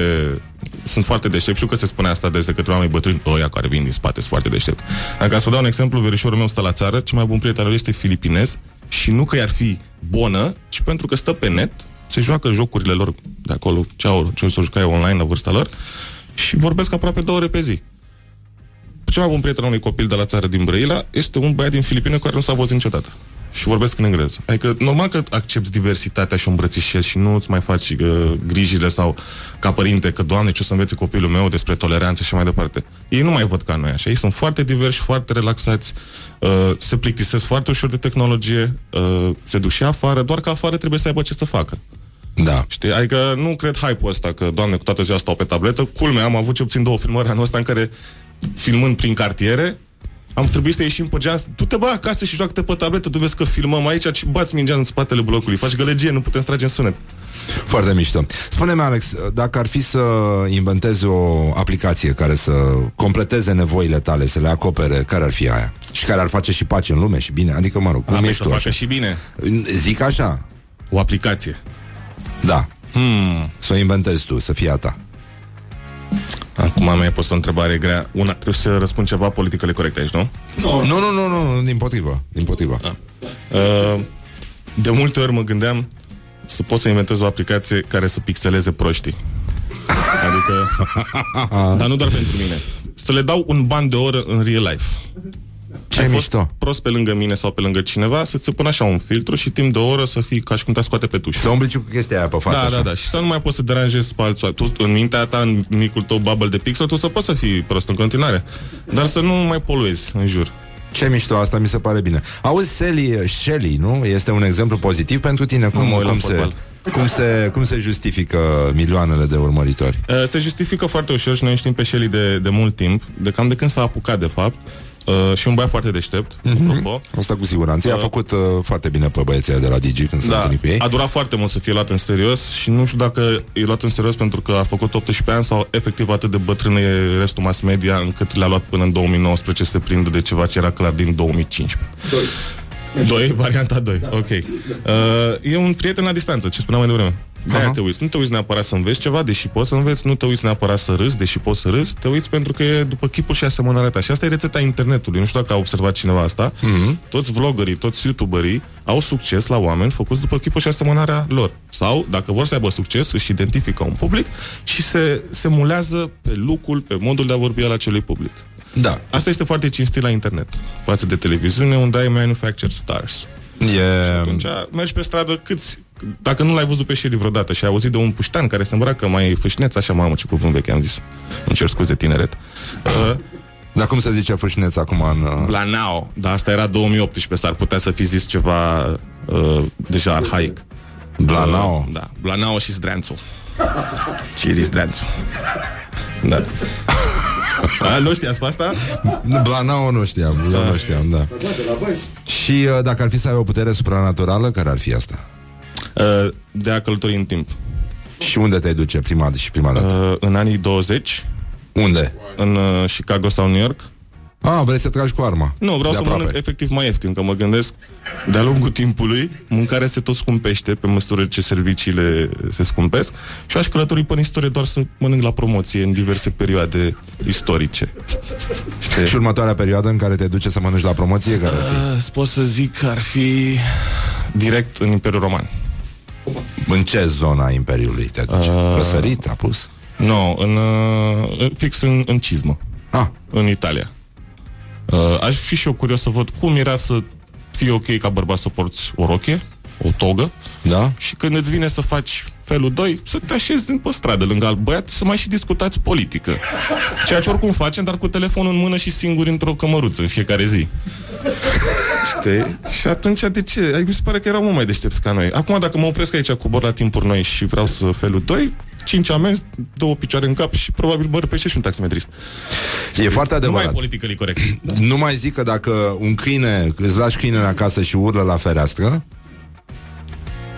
Speaker 7: sunt foarte deștept. Știu că se spune asta de către oameni bătrâni, ăia care vin din spate sunt foarte deștept. Dacă să vă dau un exemplu, verișorul meu stă la țară, cel mai bun prieten al lui este filipinez și nu că i-ar fi bună, ci pentru că stă pe net, se joacă jocurile lor de acolo, ce au, ce să jucai online la vârsta lor și vorbesc aproape două ore pe zi. Cel mai bun prieten al unui copil de la țară din Brăila este un băiat din Filipine care nu s-a văzut niciodată și vorbesc în engleză. Adică, normal că accepti diversitatea și o îmbrățișezi și nu îți mai faci uh, grijile sau ca părinte că, Doamne, ce o să învețe copilul meu despre toleranță și mai departe. Ei nu mai văd ca noi așa. Ei sunt foarte diversi, foarte relaxați, uh, se plictisesc foarte ușor de tehnologie, uh, se duc și afară, doar că afară trebuie să aibă ce să facă.
Speaker 2: Da.
Speaker 7: Știi? Adică nu cred hype-ul ăsta că, doamne, cu toată ziua stau pe tabletă. Culmea, am avut ce puțin două filmări anul ăsta în care, filmând prin cartiere, am trebuit să ieșim pe geam, tu te bă acasă și joacă-te pe tabletă, tu vezi că filmăm aici și bați mingea în spatele blocului, faci gălăgie, nu putem strage în sunet.
Speaker 2: Foarte mișto. Spune-mi, Alex, dacă ar fi să inventezi o aplicație care să completeze nevoile tale, să le acopere, care ar fi aia? Și care ar face și pace în lume și bine? Adică, mă rog, cum
Speaker 7: Am
Speaker 2: ești
Speaker 7: să
Speaker 2: tu
Speaker 7: facă
Speaker 2: așa?
Speaker 7: și bine.
Speaker 2: Zic așa,
Speaker 7: O aplicație.
Speaker 2: da.
Speaker 7: Hmm.
Speaker 2: Să o inventezi tu, să fie a ta.
Speaker 7: Acum am mai pus o întrebare grea. Una, trebuie să răspund ceva politicele corecte aici, nu?
Speaker 2: Nu, nu, nu, nu, nu din potrivă. Din potrivă.
Speaker 7: Uh, de multe ori mă gândeam să pot să inventez o aplicație care să pixeleze proștii. Adică... (laughs) dar nu doar pentru mine. Să le dau un ban de oră în real life.
Speaker 2: Ce
Speaker 7: Ai fost
Speaker 2: mișto.
Speaker 7: prost pe lângă mine sau pe lângă cineva, să-ți se pună așa un filtru și timp de o oră să fii ca și cum te scoate pe tuș.
Speaker 2: Să umbli și cu chestia aia pe față.
Speaker 7: Da,
Speaker 2: așa.
Speaker 7: da, da. Și să nu mai poți să deranjezi pe alții. Tu, în mintea ta, în micul tău bubble de pixel, tu să poți să fii prost în continuare. Dar să nu mai poluezi în jur.
Speaker 2: Ce mișto, asta mi se pare bine. Auzi, Sally, Shelly, nu? Este un exemplu pozitiv pentru tine? Cum,
Speaker 7: Nu mă uit la
Speaker 2: cum, se,
Speaker 7: fotbal.
Speaker 2: cum, se, cum se justifică milioanele de urmăritori?
Speaker 7: Uh, Se justifică foarte ușor și noi știm pe Shelly de, de mult timp, de cam de când s-a apucat, de fapt. Uh, și un băiat foarte deștept,
Speaker 2: Mhm.
Speaker 7: apropo.
Speaker 2: Asta cu siguranță. I-a făcut uh, foarte bine pe băieții ăia de la Digi când s-a
Speaker 7: Da,
Speaker 2: întâlnit cu ei.
Speaker 7: a durat foarte mult să fie luat în serios și nu știu dacă e luat în serios pentru că a făcut 18 ani sau efectiv atât de bătrână e restul mass media încât le-a luat până în 2019 să se prindă de ceva ce era clar din 2015. Doi. Doi? Varianta 2, da. ok. Uh, e un prieten la distanță, ce spuneam mai devreme. De-aia
Speaker 2: Aha.
Speaker 7: te uiți. Nu te uiți neapărat să înveți ceva, deși poți să înveți, nu te uiți neapărat să râzi, deși poți să râzi, te uiți pentru că e după chipul și asemănarea ta. Și asta e rețeta internetului. Nu știu dacă a observat cineva asta. Mm-hmm. Toți vloggerii, toți youtuberii au succes la oameni făcuți după chipul și asemănarea lor. Sau, dacă vor să aibă succes, își identifică un public și se, se mulează pe lucrul, pe modul de a vorbi al acelui public.
Speaker 2: Da.
Speaker 7: Asta este foarte cinstit la internet față de televiziune, unde ai manufactured stars.
Speaker 2: E...
Speaker 7: Atunci mergi pe stradă câți... Dacă nu l-ai văzut pe Sherry vreodată și ai auzit de un puștan care se îmbracă mai fâșneț, așa, mamă, ce cuvânt vechi am zis. Îmi cer scuze, tineret. Uh,
Speaker 2: Dar cum se zice fâșneț acum în... Uh...
Speaker 7: Blanao, dar asta era 2018, s-ar putea să fi zis ceva uh, deja arhaic.
Speaker 2: Blanao?
Speaker 7: Uh, da, Blanao și Zdreanțu. Ce e zis Zdreanțu? Da. (laughs) A, nu știați pe asta?
Speaker 2: Blanao nu știam, eu nu știam, da. Și uh, dacă ar fi să ai o putere supranaturală, care ar fi asta?
Speaker 7: Uh, de a călători în timp.
Speaker 2: Și unde te duce prima și prima dată?
Speaker 7: Uh, în anii 20,
Speaker 2: Unde?
Speaker 7: în uh, Chicago sau New York,
Speaker 2: Ah, vrei să tragi cu arma?
Speaker 7: Nu, vreau
Speaker 2: De
Speaker 7: să
Speaker 2: aproape.
Speaker 7: mănânc efectiv mai ieftin, că mă gândesc de-a lungul timpului, mâncarea se tot scumpește pe măsură ce serviciile se scumpesc și aș călători pe în istorie doar să mănânc la promoție în diverse perioade istorice. Știi?
Speaker 2: Și următoarea perioadă în care te duce să mănânci la promoție, care ar fi?
Speaker 7: Uh, pot să zic că ar fi direct în Imperiul Roman.
Speaker 2: În ce zona Imperiului te duci?
Speaker 7: Uh,
Speaker 2: Răsărit, apus?
Speaker 7: Nu, no, în, uh, fix în, în cizmă,
Speaker 2: Ah,
Speaker 7: în Italia. Uh, aș fi și eu curios să văd cum era să fie ok ca bărbat să porți o rochie, o togă,
Speaker 2: Da?
Speaker 7: și când îți vine să faci felul 2, să te așezi pe stradă lângă alt băiat să mai și discutați politică. Ceea ce oricum facem, dar cu telefonul în mână și singuri într-o cămăruță în fiecare zi. Știi? Și atunci de ce? Ai- Mi se pare că erau mult mai deștepți ca noi. Acum dacă mă opresc aici cu bor la timpuri noi și vreau să felul 2, 5 amenzi, două picioare în cap și probabil mă răpește și un taximetrist.
Speaker 2: E foarte
Speaker 7: Nu mai e
Speaker 2: adevărat.
Speaker 7: politically corect.
Speaker 2: Nu mai zic că dacă un câine, îți lași câinele acasă și urlă la fereastră,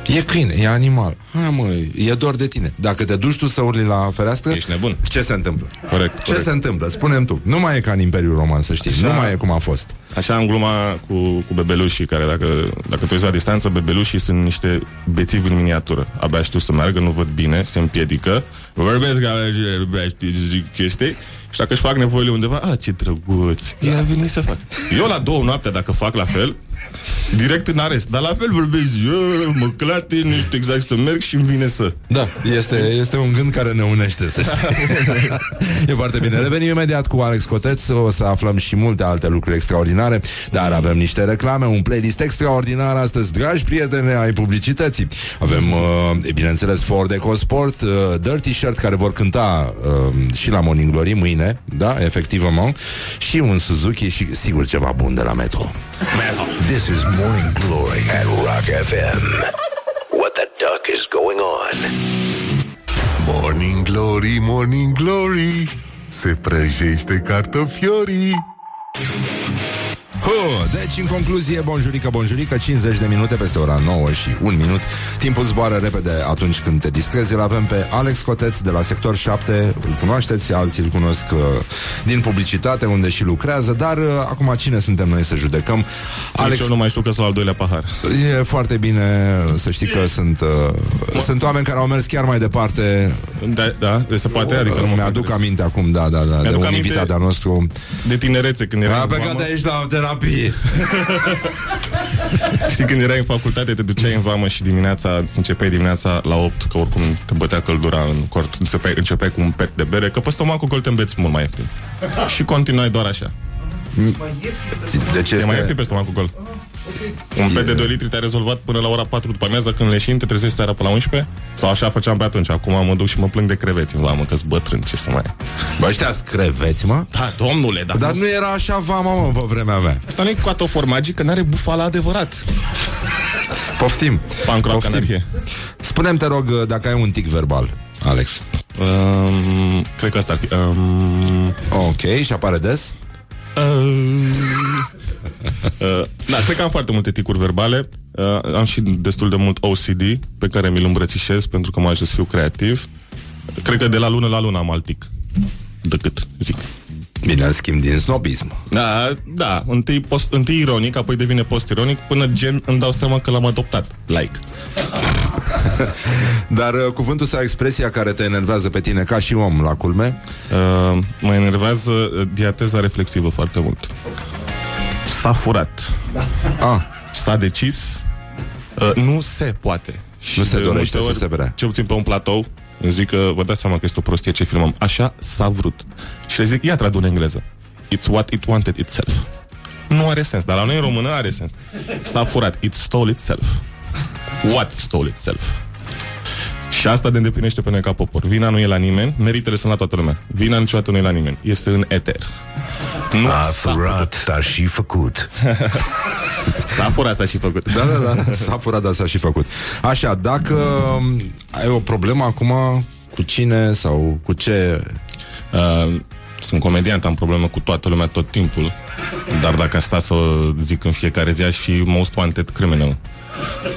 Speaker 2: e câine, e animal. Hai mă, e doar de tine. Dacă te duci tu să urli la fereastră,
Speaker 7: Ești nebun.
Speaker 2: ce se întâmplă?
Speaker 7: Corect,
Speaker 2: Ce
Speaker 7: corect.
Speaker 2: se întâmplă? Spune-mi tu. Nu mai e ca în Imperiul Roman, să știi.
Speaker 7: Așa.
Speaker 2: Nu mai e cum a fost.
Speaker 7: Așa am gluma cu, cu bebelușii care dacă, dacă te uiți la distanță, bebelușii sunt niște bețivi în miniatură. Abia știu să meargă, nu văd bine, se împiedică, vorbesc ca zic chestii și dacă își fac nevoile undeva, a, ce drăguț, ia veni să fac. Eu la două noaptea, dacă fac la fel, direct în arest, dar la fel vorbesc, eu, mă clate, nu știu exact să merg și îmi vine să.
Speaker 2: Da, este, este un gând care ne unește, să știi. (laughs) e foarte bine. Revenim imediat cu Alex Coteț, o să aflăm și multe alte lucruri extraordinare, dar avem niște reclame, un playlist extraordinar astăzi, dragi prieteni ai publicității. Avem, uh, e bineînțeles, Ford EcoSport, uh, Dirty Shirt, care vor cânta uh, și la Morning Glory mâine, da, efectivament, și un Suzuki și, sigur, ceva bun de la Metro.
Speaker 1: This is Morning Glory at Rock FM. What the duck is going on?
Speaker 4: Morning Glory, Morning Glory Se prăjește cartofiorii
Speaker 2: Huh, deci, în concluzie, bonjurică, bonjurică, 50 de minute peste ora 9 și 1 minut. Timpul zboară repede atunci când te distrezi. Îl avem pe Alex Coteț de la Sector 7. Îl cunoașteți, alții îl cunosc uh, din publicitate, unde și lucrează. Dar uh, acum cine suntem noi să judecăm?
Speaker 7: Alex...
Speaker 2: Alex,
Speaker 7: eu nu mai știu că sunt al doilea pahar.
Speaker 2: e foarte bine să știi că sunt, uh, sunt oameni care au mers chiar mai departe.
Speaker 7: Da, da, de se poate, adică nu mă
Speaker 2: Mi-aduc
Speaker 7: fac
Speaker 2: aminte acum, da, da, da, de
Speaker 7: Mi-aduc
Speaker 2: un
Speaker 7: aminte-
Speaker 2: invitat al nostru.
Speaker 7: de tinerețe, când
Speaker 2: A
Speaker 7: eram în
Speaker 2: plecat
Speaker 7: vamă.
Speaker 2: de aici la terapie. (laughs)
Speaker 7: Știi, când erai în facultate, te duceai în vamă și dimineața, îți începeai dimineața la 8, că oricum te bătea căldura în cort, începeai, începeai cu un pet de bere, că pe stomacul gol te îmbeți mult mai ieftin. Și continuai doar așa.
Speaker 2: Deci
Speaker 7: E mai ieftin
Speaker 2: este...
Speaker 7: pe stomacul gol. Un pet de 2 litri te-a rezolvat până la ora 4 după amiază când leșin, te trezești seara până la 11? Sau așa făceam pe atunci. Acum mă duc și mă plâng de creveți în vamă, că-s bătrân, ce să mai...
Speaker 2: Bă, ăștia creveți, mă?
Speaker 7: Da, domnule, dar,
Speaker 2: Dar nu era așa vama, mă, pe vremea mea.
Speaker 7: Asta nu e coată formagii, că n-are bufala adevărat.
Speaker 2: Poftim.
Speaker 7: Pancroc,
Speaker 2: Poftim.
Speaker 7: anarhie.
Speaker 2: Spune-mi, te rog, dacă ai un tic verbal, Alex.
Speaker 7: Um, cred că asta ar fi. Um,
Speaker 2: Ok, și apare des?
Speaker 7: Uh, (laughs) da, cred că am foarte multe ticuri verbale. Uh, am și destul de mult OCD pe care mi-l îmbrățișez pentru că mă ajută să fiu creativ. Cred că de la lună la lună am alt tic. Decât, zic.
Speaker 2: Bine, îl schimb din snobism.
Speaker 7: Da, da, întâi, post, întâi ironic, apoi devine post-ironic, până gen îmi dau seama că l-am adoptat. Like. (laughs)
Speaker 2: Dar uh, cuvântul sau expresia care te enervează pe tine ca și om la culme?
Speaker 7: Uh, mă enervează uh, diateza reflexivă foarte mult. S-a furat.
Speaker 2: Ah,
Speaker 7: S-a decis. Uh, nu se poate. Și
Speaker 2: Nu se
Speaker 7: de
Speaker 2: dorește
Speaker 7: multe
Speaker 2: să se vrea.
Speaker 7: Cel puțin pe un platou îmi zic că vă dați seama că este o prostie ce filmăm. Așa s-a vrut. Și le zic, ia tradu în engleză. It's what it wanted itself. Nu are sens, dar la noi în română are sens. S-a furat. It stole itself. What stole itself? Și asta ne îndeplinește pe noi ca popor. Vina nu e la nimeni, meritele sunt la toată lumea. Vina niciodată nu e la nimeni. Este în eter. Nu
Speaker 6: A
Speaker 7: s-a
Speaker 6: furat, dar și făcut. (laughs)
Speaker 7: S-a furat, s-a și făcut.
Speaker 2: da, da, da, s-a furat, dar s-a și făcut. Așa, dacă um, ai o problemă acum cu cine sau cu ce...
Speaker 7: Uh, sunt comediant, am probleme cu toată lumea tot timpul. Dar dacă aș sta să o zic în fiecare zi, aș fi most wanted criminal.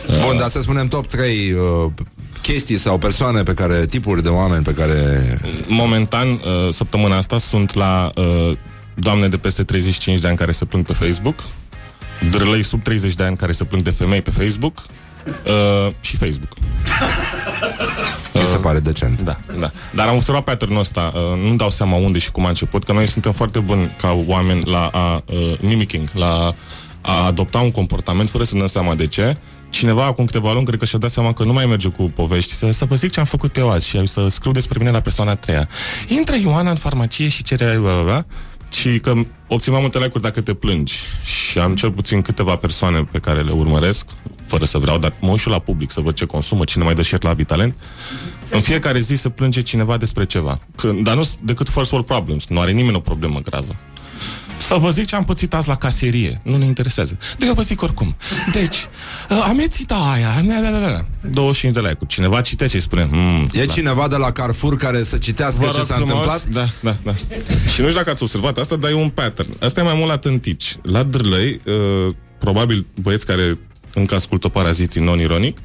Speaker 2: Bun, dar să spunem top 3 uh, chestii sau persoane pe care, tipuri de oameni pe care...
Speaker 7: Momentan, uh, săptămâna asta, sunt la uh, doamne de peste 35 de ani care se plâng pe Facebook, drălăi sub 30 de ani care se plâng de femei pe Facebook uh, și Facebook.
Speaker 2: Mi se pare decent.
Speaker 7: Da, da. Dar am observat pattern-ul ăsta, uh, nu dau seama unde și cum a început, că noi suntem foarte buni ca oameni la a uh, mimicking, la a adopta un comportament fără să ne dăm seama de ce. Cineva acum câteva luni cred că și-a dat seama că nu mai merge cu povești Să, să vă zic ce am făcut eu azi Și să scriu despre mine la persoana a treia Intră Ioana în farmacie și cere bla, bla, bla, Și că obțin mai multe like-uri dacă te plângi Și am cel puțin câteva persoane pe care le urmăresc fără să vreau, dar mă uit și eu la public să văd ce consumă, cine mai dă share la Vitalent. În fiecare zi se plânge cineva despre ceva. Că, dar nu decât first world problems. Nu are nimeni o problemă gravă. Să vă zic ce am pățit azi la caserie. Nu ne interesează. De eu vă zic oricum. Deci, uh, amețita aia, bla, bla, bla, bla. 25 de like. Cineva citește și spune... Mm,
Speaker 2: E
Speaker 7: la-
Speaker 2: cineva de la Carrefour care să citească
Speaker 7: Vă
Speaker 2: ce
Speaker 7: rog
Speaker 2: s-a
Speaker 7: frumos.
Speaker 2: întâmplat?
Speaker 7: Da, da, da. și nu știu dacă ați observat asta, dar e un pattern. Asta e mai mult la tântici. La drlăi, uh, probabil băieți care încă ascultă paraziții non-ironic,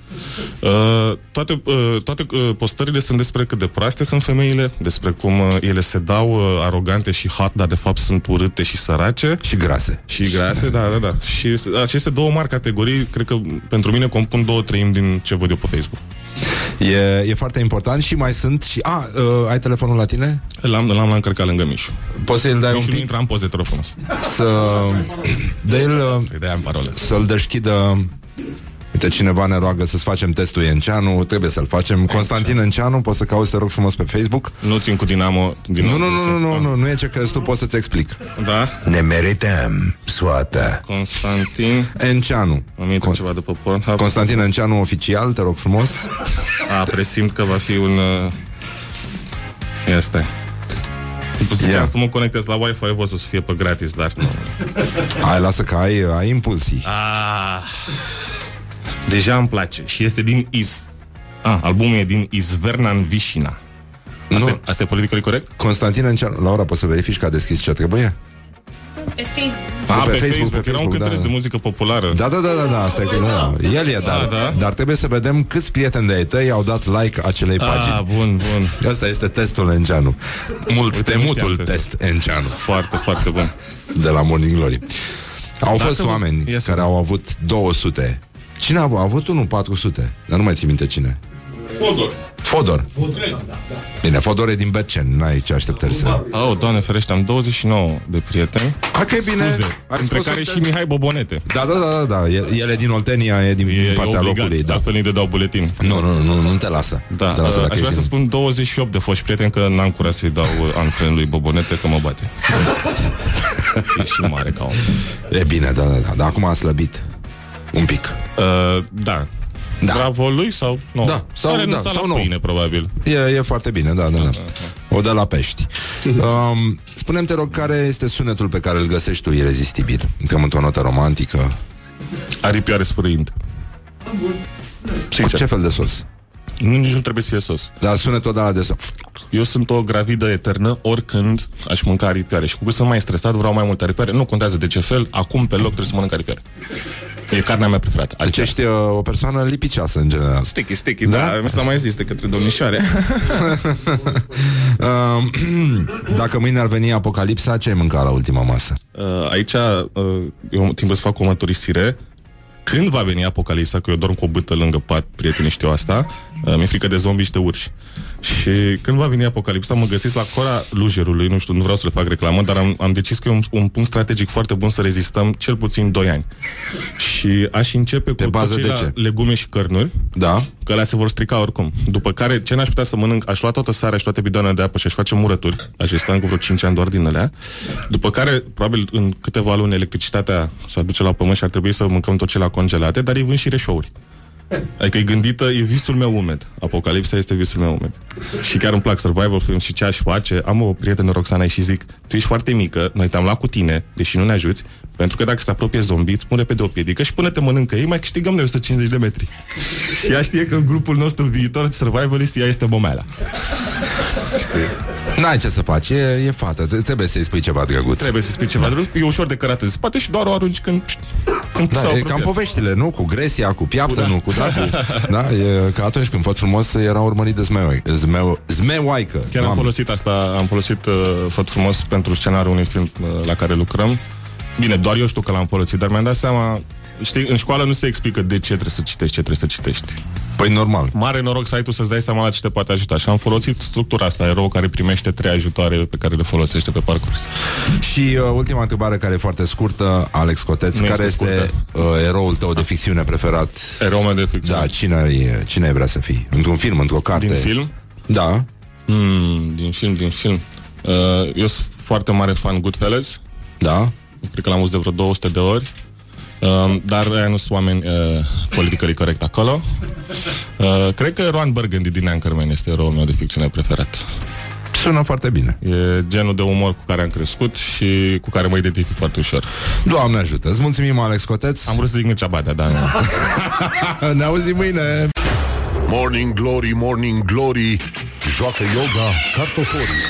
Speaker 7: uh, toate, uh, toate uh, postările sunt despre cât de proaste sunt femeile, despre cum uh, ele se dau uh, arogante și hot, dar de fapt sunt urâte și sărace.
Speaker 2: Și grase.
Speaker 7: Și grase, da, da, da. Și s- aceste două mari categorii, cred că pentru mine compun două treimi din ce văd eu pe Facebook.
Speaker 2: E, e foarte important și mai sunt și... A, uh, ai telefonul la tine?
Speaker 7: L-am, l-am la încărcat lângă Mișu.
Speaker 2: Poți să-l dai un
Speaker 7: Mișu nu
Speaker 2: pic?
Speaker 7: intra în poze, te rog frumos.
Speaker 2: Să... Dă-l... uh,
Speaker 7: Îi dai în parolă.
Speaker 2: Să-l deschidă Uite, cineva ne roagă să-ți facem testul Enceanu Trebuie să-l facem Constantin Enceanu, poți să cauți, te rog frumos, pe Facebook
Speaker 7: Nu țin cu Dinamo. Din
Speaker 2: Nu, nu, nu, nu, nu, nu, nu e ce crezi tu, pot să-ți explic
Speaker 7: Da?
Speaker 1: Ne merităm soata.
Speaker 7: Constantin.
Speaker 2: Enceanu
Speaker 7: Am intrat
Speaker 2: Con-
Speaker 7: ceva după Pornhub.
Speaker 2: Constantin Enceanu oficial, te rog frumos
Speaker 7: A, presimt că va fi un... Uh... Este. Ziceam
Speaker 2: Ia.
Speaker 7: să mă conectez la Wi-Fi, o să fie pe gratis, dar nu.
Speaker 2: Hai, lasă că ai, ai impulsii
Speaker 7: Ah, deja îmi place. Și este din Is. Ah, albumul e din Izvernan Vișina. Asta,
Speaker 2: Nu.
Speaker 7: e, asta e politically corect?
Speaker 2: Constantin Enceanu Laura, poți să verifici că a deschis ce trebuie?
Speaker 9: Pe Facebook.
Speaker 7: Ah,
Speaker 2: pe
Speaker 7: pe,
Speaker 2: Facebook,
Speaker 7: Facebook,
Speaker 2: pe
Speaker 7: Era un
Speaker 2: Facebook,
Speaker 7: cântăresc
Speaker 2: da.
Speaker 7: de muzică populară.
Speaker 2: Da, da, da, da, da, asta e că da. El e, dar,
Speaker 7: Da, da.
Speaker 2: dar trebuie să vedem câți prieteni de ai tăi au dat like acelei
Speaker 7: Ah,
Speaker 2: pagini.
Speaker 7: bun, bun.
Speaker 2: Asta este testul Enceanu. Mult
Speaker 7: Uite, nu
Speaker 2: temutul
Speaker 7: știam
Speaker 2: test Enceanu
Speaker 7: Foarte, foarte bun.
Speaker 2: de la Morning Glory. Au
Speaker 7: Dacă
Speaker 2: fost
Speaker 7: vă-
Speaker 2: oameni
Speaker 7: Ia să
Speaker 2: care au avut 200. Cine a, a avut unul 400? Dar nu mai țin minte cine.
Speaker 7: Fodor.
Speaker 2: Fodor. Bine, Fodor e din Bercen, n-ai ce așteptări să...
Speaker 7: Oh, doamne ferește, am 29 de prieteni.
Speaker 2: Hai că e bine.
Speaker 7: Scuze,
Speaker 2: Ai
Speaker 7: între
Speaker 2: spus
Speaker 7: care
Speaker 2: să
Speaker 7: și
Speaker 2: te-
Speaker 7: Mihai Bobonete.
Speaker 2: Da, da, da, da, da. El, el e din Oltenia, e din
Speaker 7: E,
Speaker 2: partea
Speaker 7: e obligat,
Speaker 2: locului. Da.
Speaker 7: altfel nu-i dau buletin.
Speaker 2: Nu, nu, nu, nu te lasă.
Speaker 7: Da,
Speaker 2: te lasă
Speaker 7: uh,
Speaker 2: dacă
Speaker 7: aș vrea
Speaker 2: ești
Speaker 7: să
Speaker 2: din-
Speaker 7: spun 28 de foști prieteni că n-am curat să-i dau uh, unfriend lui Bobonete că mă bate. (laughs) e și mare ca om.
Speaker 2: E bine, da, da, da. Dar acum a slăbit. Un pic.
Speaker 7: Uh, da.
Speaker 2: Da.
Speaker 7: Bravo lui sau nu?
Speaker 2: Da, sau-
Speaker 7: A renunțat
Speaker 2: da, sau
Speaker 7: la
Speaker 2: nu.
Speaker 7: pâine, probabil.
Speaker 2: E, e foarte bine, da, da, da. O de la pești. (laughs) Um, spune-mi, te rog, care este sunetul pe care îl găsești tu irezistibil? Intrăm într-o notă romantică.
Speaker 7: Aripioare sfârâind.
Speaker 2: Cu
Speaker 7: Sincer.
Speaker 2: ce fel de sos?
Speaker 7: Nu, nici nu trebuie să fie sos.
Speaker 2: Da, sunetul ăla de sos.
Speaker 7: Eu sunt o gravidă eternă, oricând aș mânca aripioare. Și cu cât sunt mai stresat, vreau mai multe aripioare. Nu contează de ce fel, acum pe loc trebuie să mănânc aripioare. E carnea mea preferată.
Speaker 2: Deci
Speaker 7: Aripioare.
Speaker 2: ești uh, o persoană lipicioasă, în general.
Speaker 7: Sticky, sticky, da? da mi s-a mai zis de către domnișoare. (laughs)
Speaker 2: Um, (clears throat) Dacă mâine ar veni apocalipsa, ce ai mâncat la ultima masă?
Speaker 7: Uh, aici, uh, eu timpul să fac o mărturisire. Când va veni apocalipsa, că eu dorm cu o bâtă lângă pat, prietenii știu asta, uh, mi-e frică de zombi și de urși. Și când va veni apocalipsa, mă găsesc la cora lujerului, nu știu, nu vreau să le fac reclamă, dar am, am decis că e un, un punct strategic foarte bun să rezistăm cel puțin 2 ani. Și aș începe
Speaker 2: Pe
Speaker 7: cu
Speaker 2: bază
Speaker 7: tot
Speaker 2: de
Speaker 7: ce
Speaker 2: ce?
Speaker 7: la legume și cărnuri,
Speaker 2: Da?
Speaker 7: că alea se vor strica oricum. După care, ce n-aș putea să mănânc, aș lua toată sarea și toate bidoanele de apă și aș face murături. Aș resta cu vreo 5 ani doar din alea. După care, probabil, în câteva luni, electricitatea se aduce la pământ și ar trebui să mâncăm tot ce la congelate, dar îi vând și reșouri. Adică e gândită, e visul meu umed. Apocalipsa este visul meu umed. Și chiar îmi plac survival films și ce aș face. Am o prietenă, Roxana, și zic, tu ești foarte mică, noi te-am luat cu tine, deși nu ne ajuți, pentru că dacă se apropie zombie, îți pune pe de o piedică și până te mănâncă ei, mai câștigăm noi 150 de metri. și ea știe că în grupul nostru viitor survivalist, ea este momeala.
Speaker 2: N-ai ce să faci, e, e fată, T- trebuie să-i spui ceva drăguț.
Speaker 7: Trebuie să spui ceva da. E ușor de cărat în spate și doar o arunci când, când
Speaker 2: Da,
Speaker 7: s-au
Speaker 2: e
Speaker 7: apropiat.
Speaker 2: cam poveștile, nu? Cu gresia, cu piaptă, nu? Cu datul. Da, e ca atunci când făt frumos era urmărit de zmeu, zmeu, zmeoaică.
Speaker 7: Chiar am
Speaker 2: Doamne.
Speaker 7: folosit asta, am folosit uh, Făt frumos pentru scenariul unui film uh, la care lucrăm. Bine, doar eu știu că l-am folosit, dar mi-am dat seama, știi, în școală nu se explică de ce trebuie să citești, ce trebuie să citești.
Speaker 2: Păi normal.
Speaker 7: Mare noroc să ai tu să-ți dai seama la ce te poate ajuta. Și am folosit structura asta, erou care primește trei ajutoare pe care le folosește pe parcurs.
Speaker 2: Și uh, ultima întrebare care e foarte scurtă, Alex Coteț,
Speaker 7: Nu
Speaker 2: care
Speaker 7: este
Speaker 2: este uh, eroul tău de ficțiune preferat?
Speaker 7: Erou meu de ficțiune.
Speaker 2: Da, cine, ai, cine ai vrea să fii? Într-un film, într-o carte?
Speaker 7: Din film?
Speaker 2: Da.
Speaker 7: Mm, din film, din film. Uh, eu sunt foarte mare fan Goodfellas.
Speaker 2: Da.
Speaker 7: Cred că l-am văzut de vreo 200 de ori. Uh, dar aia nu sunt oameni uh, politically corect acolo. Uh, cred că Ron Burgundy din Anchorman este eroul meu de ficțiune preferat.
Speaker 2: Sună foarte bine.
Speaker 7: E genul de umor cu care am crescut și cu care mă identific foarte ușor.
Speaker 2: Doamne ajută. Îți mulțumim, Alex Coteț.
Speaker 7: Am vrut să zic Mircea Badea, dar nu. (laughs)
Speaker 2: ne auzim mâine.
Speaker 4: Morning Glory, Morning Glory Joacă yoga cartoforii